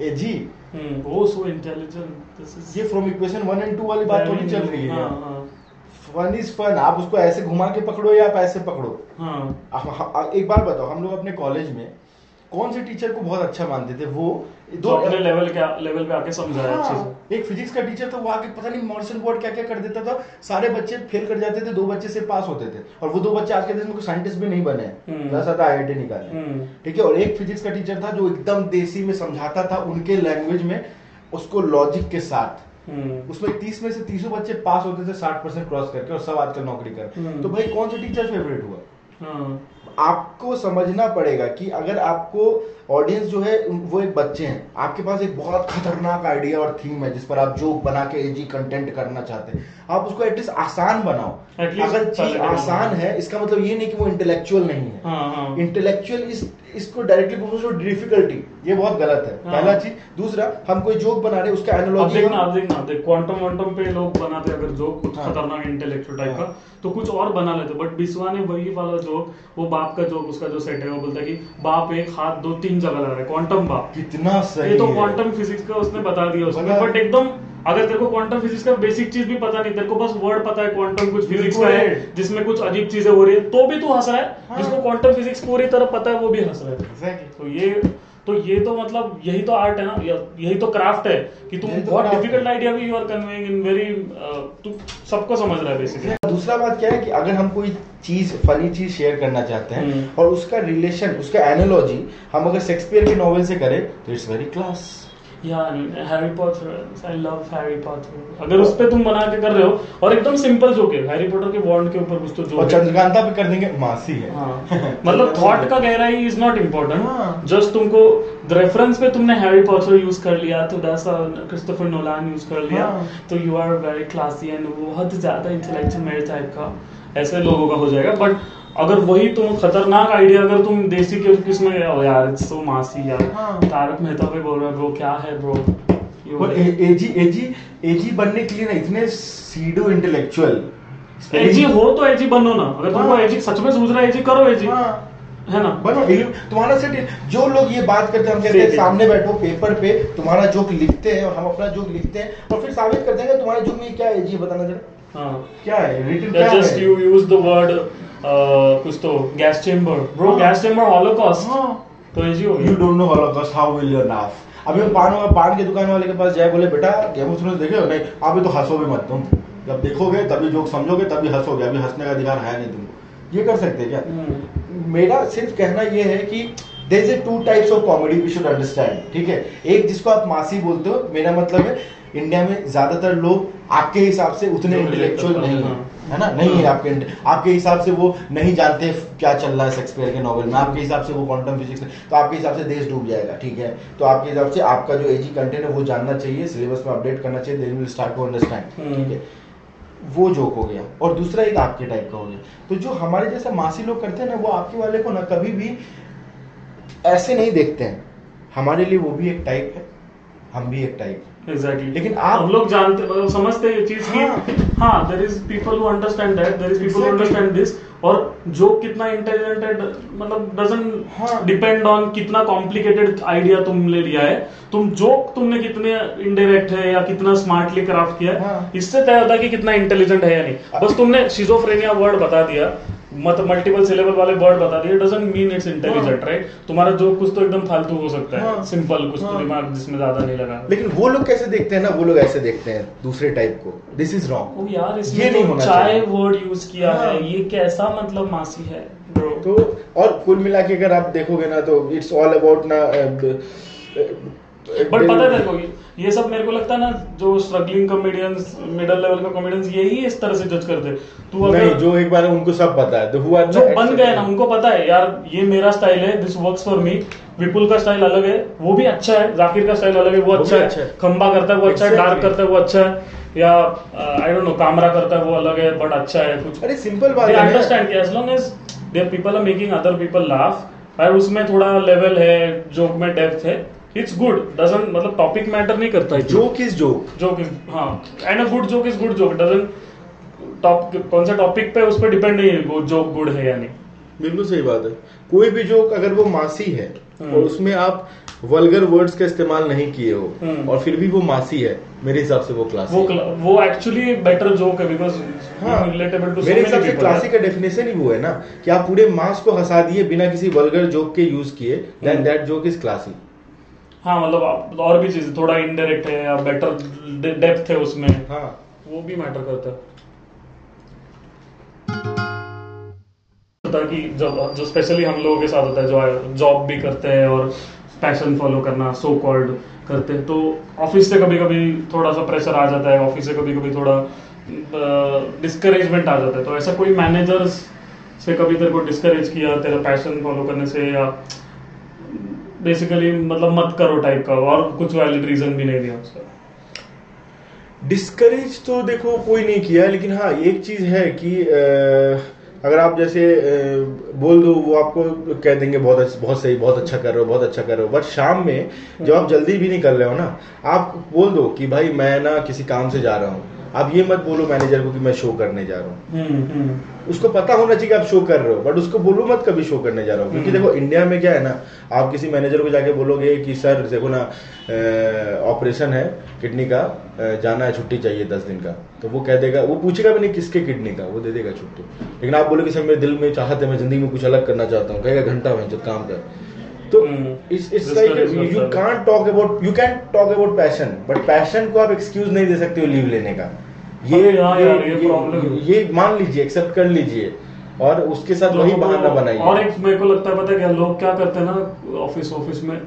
ए जी हम्म, वो सो इंटेलिजेंट दिस इज़ ये from equation one and two वाली बात थोड़ी चल रही है। फन इज़ फन आप उसको ऐसे घुमा के पकड़ो या आप ऐसे पकड़ो? ह- ह- एक बार बताओ हम लोग अपने कॉलेज में कौन से टीचर को बहुत अच्छा मानते थे? वो तो अपने लेवल के लेवल पे आके समझाया हाँ, एक फिजिक्स का टीचर था वो आके पता नहीं मॉर्सन बोर्ड क्या क्या कर देता था। सारे बच्चे फेल कर जाते थे दो बच्चे से पास होते थे। और वो दो बच्चे आज के देश में कोई साइंटिस्ट भी नहीं बने। प्लस आता आई निकाले। हम्म, ठीक है और एक फिजिक्स का टीचर था जो एकदम देसी में समझाता था उनके लैंग्वेज में उसको लॉजिक के साथ। हम्म, उसमें तीस में से तीसों बच्चे पास होते थे साठ परसेंट क्रॉस करके और सब आजकल नौकरी कर हम्म। तो भाई कौन सा टीचर फेवरेट हुआ? आपको समझना पड़ेगा कि अगर आपको ऑडियंस जो है वो एक बच्चे हैं। आपके पास एक बहुत खतरनाक आइडिया और थीम है जिस पर आप जोक बना के एजी कंटेंट करना चाहते हैं। आप उसको एटलीस्ट आसान बनाओ। अगर चीज़ आसान है इसका मतलब ये नहीं कि वो इंटेलेक्चुअल नहीं है। हाँ हाँ। इंटेलेक्चुअल इस इसको डायरेक्टली बोलो डिफिकल्टी ये बहुत गलत है हाँ। पहला चीज़ दूसरा हम कोई जोक बना रहे उसका एनालॉजी देखना अब देखना देख क्वांटम वांटम पे लोग बनाते अगर जोक कुछ हाँ। खतरनाक इंटेलेक्चुअल टाइप हाँ। का तो कुछ और बना लेते बट बिस्वा ने वही वाला जोक वो बाप का जोक उसका जो सेट है वो बोलता है कि बाप एक हाथ दो तीन जगह लगा रहा है क्वांटम बाप कितना सही ये तो क्वांटम फिजिक्स का उसने बता दिया बता- बट एकदम अगर तेरे को क्वांटम फिजिक्स का बेसिक चीज़ भी पता नहीं तेरे को बस वर्ड पता है क्वांटम कुछ फिजिक्स का है जिसमें कुछ अजीब चीज़ें हो रही है तो भी तू हंस रहा है। हाँ। जिसको क्वांटम फिजिक्स पूरी तरह पता है वो भी हंस रहा है। Exactly. तो ये तो ये तो मतलब यही तो आर्ट है ना यही तो क्राफ्ट है कि तुम तो बहुत डिफ़िकल्ट आइडिया भी you are conveying in very तू सबको समझ रहा है बेसिकली दूसरा बात क्या है कि अगर हम कोई चीज़ फनी चीज़ शेयर करना चाहते हैं हम्म। और उसका रिलेशन उसका एनालॉजी हम अगर शेक्सपियर के नॉवेल से करें तो it's very class Harry Potter I love Harry Potter अगर उस पे तुम बना के कर रहे हो और एकदम सिंपल जोक है हैरी पॉटर के वॉन्ड के ऊपर कुछ तो और जोक चंद्रकांता पे कर देंगे मासी है। हाँ। मतलब थॉट का गहराई इज़ नॉट हाँ। इम्पोर्टेंट जस्ट तुमको रेफरेंस पे तुमने हैरी पॉटर यूज़ कर लिया थोड़ा सा क्रिस्टोफर नोलान यूज़ कर लिया हाँ। तो you are very classy and बहुत ज़्यादा इंटेलेक्चुअल मेरे टाइप का। ऐसे लोगों का हो जाएगा। बट अगर वही तुम खतरनाक आइडिया अगर तुम देसी के किसमें ओ यार सो मासी यार। हाँ। तारक मेहता पे बोल रहा है ब्रो क्या है ब्रो? और एजी एजी एजी बनने के लिए ना इतने सीडो इंटेलेक्चुअल एजी हो तो एजी बनो ना। अगर तुमको हाँ। एजी सच में सूझ रहा है एजी करो एजी है। ना? बनो तुम्हारा सेट जो लोग ये बात करते हैं हम कहते हैं सामने बैठो पेपर पे तुम्हारा जोक लिखते हैं और हम अपना जोक लिखते हैं और फिर साबित करते हैं तुम्हारे जोक में क्या है? जी बताना जरा। हाँ क्या है? रिटन क्या है? you use the word uh, कुछ तो गैस चेम्बर ब्रो हाँ। गैस चेम्बर हॉलोकॉस्ट हाँ। तो हो you don't know Holocaust how will you laugh अभी पान पान के दुकान वाले के पास जाए बोले बेटा गेम ऑफ़ थ्रोन्स देखे हो नहीं अभी तो मत तुम। जब देखोगे तभी जोक समझोगे तभी हंसोगे। अभी हंसने का अधिकार है नहीं ये कर सकते क्या? हम्म, मेरा सिर्फ़ कहना ये है कि there is a two types of comedy we should understand ठीक है? एक जिसको आप मासी बोलते हो मेरा मतलब है इंडिया में ज़्यादातर लोग आपके हिसाब से उतने इंटेलेक्चुअल नहीं है। हाँ। ना? नहीं है। आपके आपके हिसाब से वो नहीं जानते क्या चल रहा है शेक्सपियर के नॉवल में। आपके हिसाब से वो क्वांटम फिजिक्स तो आपके हिसाब से देश डूब जाएगा ठीक है? तो आपके हिसाब से आपका जो एजी कंटेंट है वो जानना चाहिए सिलेबस में अपडेट करना चाहिए then will start to understand. ठीक है? वो जोक हो गया। और दूसरा एक आपके टाइप का हो गया। तो जो हमारे जैसा मासी लोग करते हैं ना वो आपके वाले को ना कभी भी ऐसे नहीं देखते हैं। हमारे लिए वो भी एक टाइप है हम भी एक टाइप एग्जैक्टली लेकिन आप- हम लोग जानते मतलब समझते ये चीज़। कि हाँ there is people who understand that there is people who understand this और जो कितना इंटेलिजेंट है मतलब डजंट। डिपेंड ऑन कितना कॉम्प्लिकेटेड आइडिया तुमने लिया है तुम जो तुमने कितने इनडायरेक्ट है या कितना स्मार्टली क्राफ्ट किया है हाँ। इससे तय होता है कि कितना इंटेलिजेंट है या नहीं बस तुमने शिजोफ्रेनिया वर्ड बता दिया मत मल्टीपल सिलेबल वाले वर्ड बता दिए डजंट मीन इट्स इंटेलिजेंट हाँ। राइट तुम्हारा जो कुछ तो एकदम फालतू हो सकता है हाँ। सिंपल कुछ तो हाँ। दिमाग जिसमें ज़्यादा नहीं लगा लेकिन वो लोग कैसे देखते हैं ना वो लोग ऐसे देखते हैं दूसरे टाइप को दिस इज़ रॉन्ग ओ यार ये नहीं तो होना चाय चाहिए। वर्ड यूज़ किया हाँ। है ये कैसा मतलब मासी है तो और कुल मिला के अगर आप देखोगे ना तो इट्स ऑल अबाउट ना बट पता है को ये- सब मेरे को लगता है ना जो स्ट्रगलिंग कॉमेडियंस मिडिल लेवल का कॉमेडियंस यही इस तरह से जज करते। तू नहीं जो एक बार उनको सब पता है तो हुआ जो बन गए ना उनको पता है यार ये मेरा स्टाइल है this works for me Vipul का स्टाइल अलग है वो भी अच्छा है जाकिर का स्टाइल अलग है वो वो अच्छा है अच्छा खंबा करता है वो अच्छा है डार्क करता है वो अच्छा है या आई डोंट नो कामरा करता है वो अलग है बट अच्छा है कुछ। अरे सिंपल बात है। understand कि as long as their people are making other people laugh और उसमें थोड़ा लेवल है जोक में डेप्थ है इट्स गुड डजंट मतलब टॉपिक मैटर नहीं करता है joke is joke joke is हाँ. And a good joke is good joke doesn't top कौन सा टॉपिक पे उस पर डिपेंड नहीं है वो जोक गुड है या नहीं। बिल्कुल सही बात है। कोई भी जोक अगर वो मासी है हम्म। और उसमें आप वल्गर वर्ड्स का इस्तेमाल नहीं किए हो हम्म। और फिर भी वो मासी है मेरे हिसाब से वो क्लासी वो cla- वो एक्चुअली बेटर जोक है बिकॉज़ हाँ। रिलेटेबल टू मेरे हिसाब से क्लासिक का डेफिनेशन ही वो है ना कि आप पूरे मास को हंसा दिए बिना किसी वल्गर जोक के यूज़ किए then. That joke is classy हाँ मतलब और भी चीज़ थोड़ा इनडायरेक्ट है या बेटर डेप्थ है उसमें। हाँ। वो भी मैटर करता है। होता कि जब जो स्पेशली हम लोगों के साथ होता है जो जॉब भी करते हैं और पैशन फॉलो करना सो कॉल्ड करते हैं तो ऑफ़िस से कभी कभी थोड़ा सा प्रेशर आ जाता है ऑफ़िस से कभी कभी थोड़ा डिस्करेजमेंट आ जाता है। तो ऐसा कोई मैनेजर्स से कभी तेरे को डिस्करेज किया तेरा पैशन फॉलो करने से या बेसिकली मतलब मत करो टाइप का, और कुछ वैलिड रीजन भी नहीं दिया उसका। डिस्करेज तो देखो कोई नहीं किया, लेकिन हाँ एक चीज़ है कि अगर आप जैसे बोल दो, वो आपको कह देंगे, बहुत अच्छा बहुत सही, बहुत अच्छा कर रहे हो, बहुत अच्छा कर रहे हो। बट शाम में जब आप जल्दी भी नहीं कर रहे हो ना, आप बोल दो कि, भाई, मैं ना किसी काम से जा रहा हूँ। आप ये मत बोलो मैनेजर को कि मैं शो करने जा रहा हूँ। हम्म हम्म। उसको पता होना चाहिए कि आप शो कर रहे हो बट उसको बोलो मत कभी शो करने जा रहा हूँ क्योंकि हम्म। देखो इंडिया में क्या है ना आप किसी मैनेजर को जाके बोलोगे कि सर देखो ना ऑपरेशन है किडनी का जाना है छुट्टी चाहिए दस दिन का। तो वो कह देगा वो पूछेगा भी नहीं किसके किडनी का वो दे देगा छुट्टी। लेकिन आप बोलोगे सर मेरे दिल में चाहते है मैं ज़िंदगी में कुछ अलग करना चाहता हूँ। कहेगा घंटा में काम कर। तो इस it's it's like you. Can't talk about you can talk about passion but passion को आप एक्सक्यूज नहीं दे सकते हो लीव लेने का। ये हाँ यार, ये ये, ये, ये मान लीजिए एक्सेप्ट कर लीजिए और उसके साथ वही बहाना बनाइए। और एक मेरे को लगता है पता है क्या लोग क्या करते हैं ना ऑफ़िस ऑफ़िस में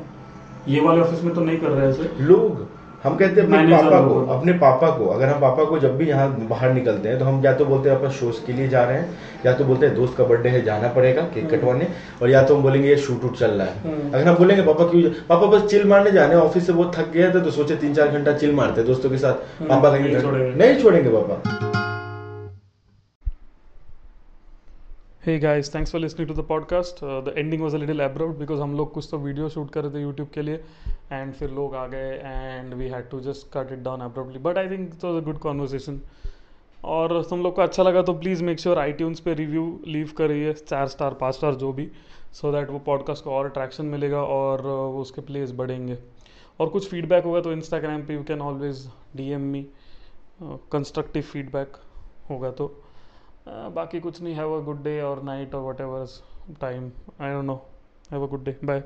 ये वाले ऑफ़िस में तो नहीं कर रहे ऐसे। लोग हम कहते हैं अपने पापा को अपने पापा को। अगर हम पापा को जब भी यहाँ बाहर निकलते हैं तो हम या तो बोलते हैं अपन शोज़ के लिए जा रहे हैं। या तो बोलते हैं दोस्त का बर्थडे है जाना पड़ेगा केक हम्म। कटवाने। और या तो हम बोलेंगे ये शूट उट चल रहा है। हम्म। अगर हम बोलेंगे पापा क्यों पापा बस चिल मारने जाने ऑफ़िस से बहुत थक गए थे तो सोचे तीन चार घंटा चिल मारते हैं दोस्तों के साथ। हम्म, पापा कहेंगे नहीं छोड़ेंगे पापा। Hey guys, thanks for listening to the podcast the ending was a little abrupt because हम लोग कुछ तो वीडियो शूट कर रहे थे यूट्यूब के लिए एंड फिर लोग आ गए and we had to just cut it down abruptly but I think it was a good conversation और तुम लोग को अच्छा लगा तो please make sure iTunes पर रिव्यू लीव करिए चार स्टार पाँच स्टार जो भी सो so दैट वो पॉडकास्ट को और अट्रैक्शन मिलेगा और uh, उसके प्लेस बढ़ेंगे। और कुछ फीडबैक होगा तो इंस्टाग्राम पे you can always D M me constructive feedback होगा तो। बाकी कुछ नहीं हैव अ गुड डे और नाइट और whatever time I don't know have a good day bye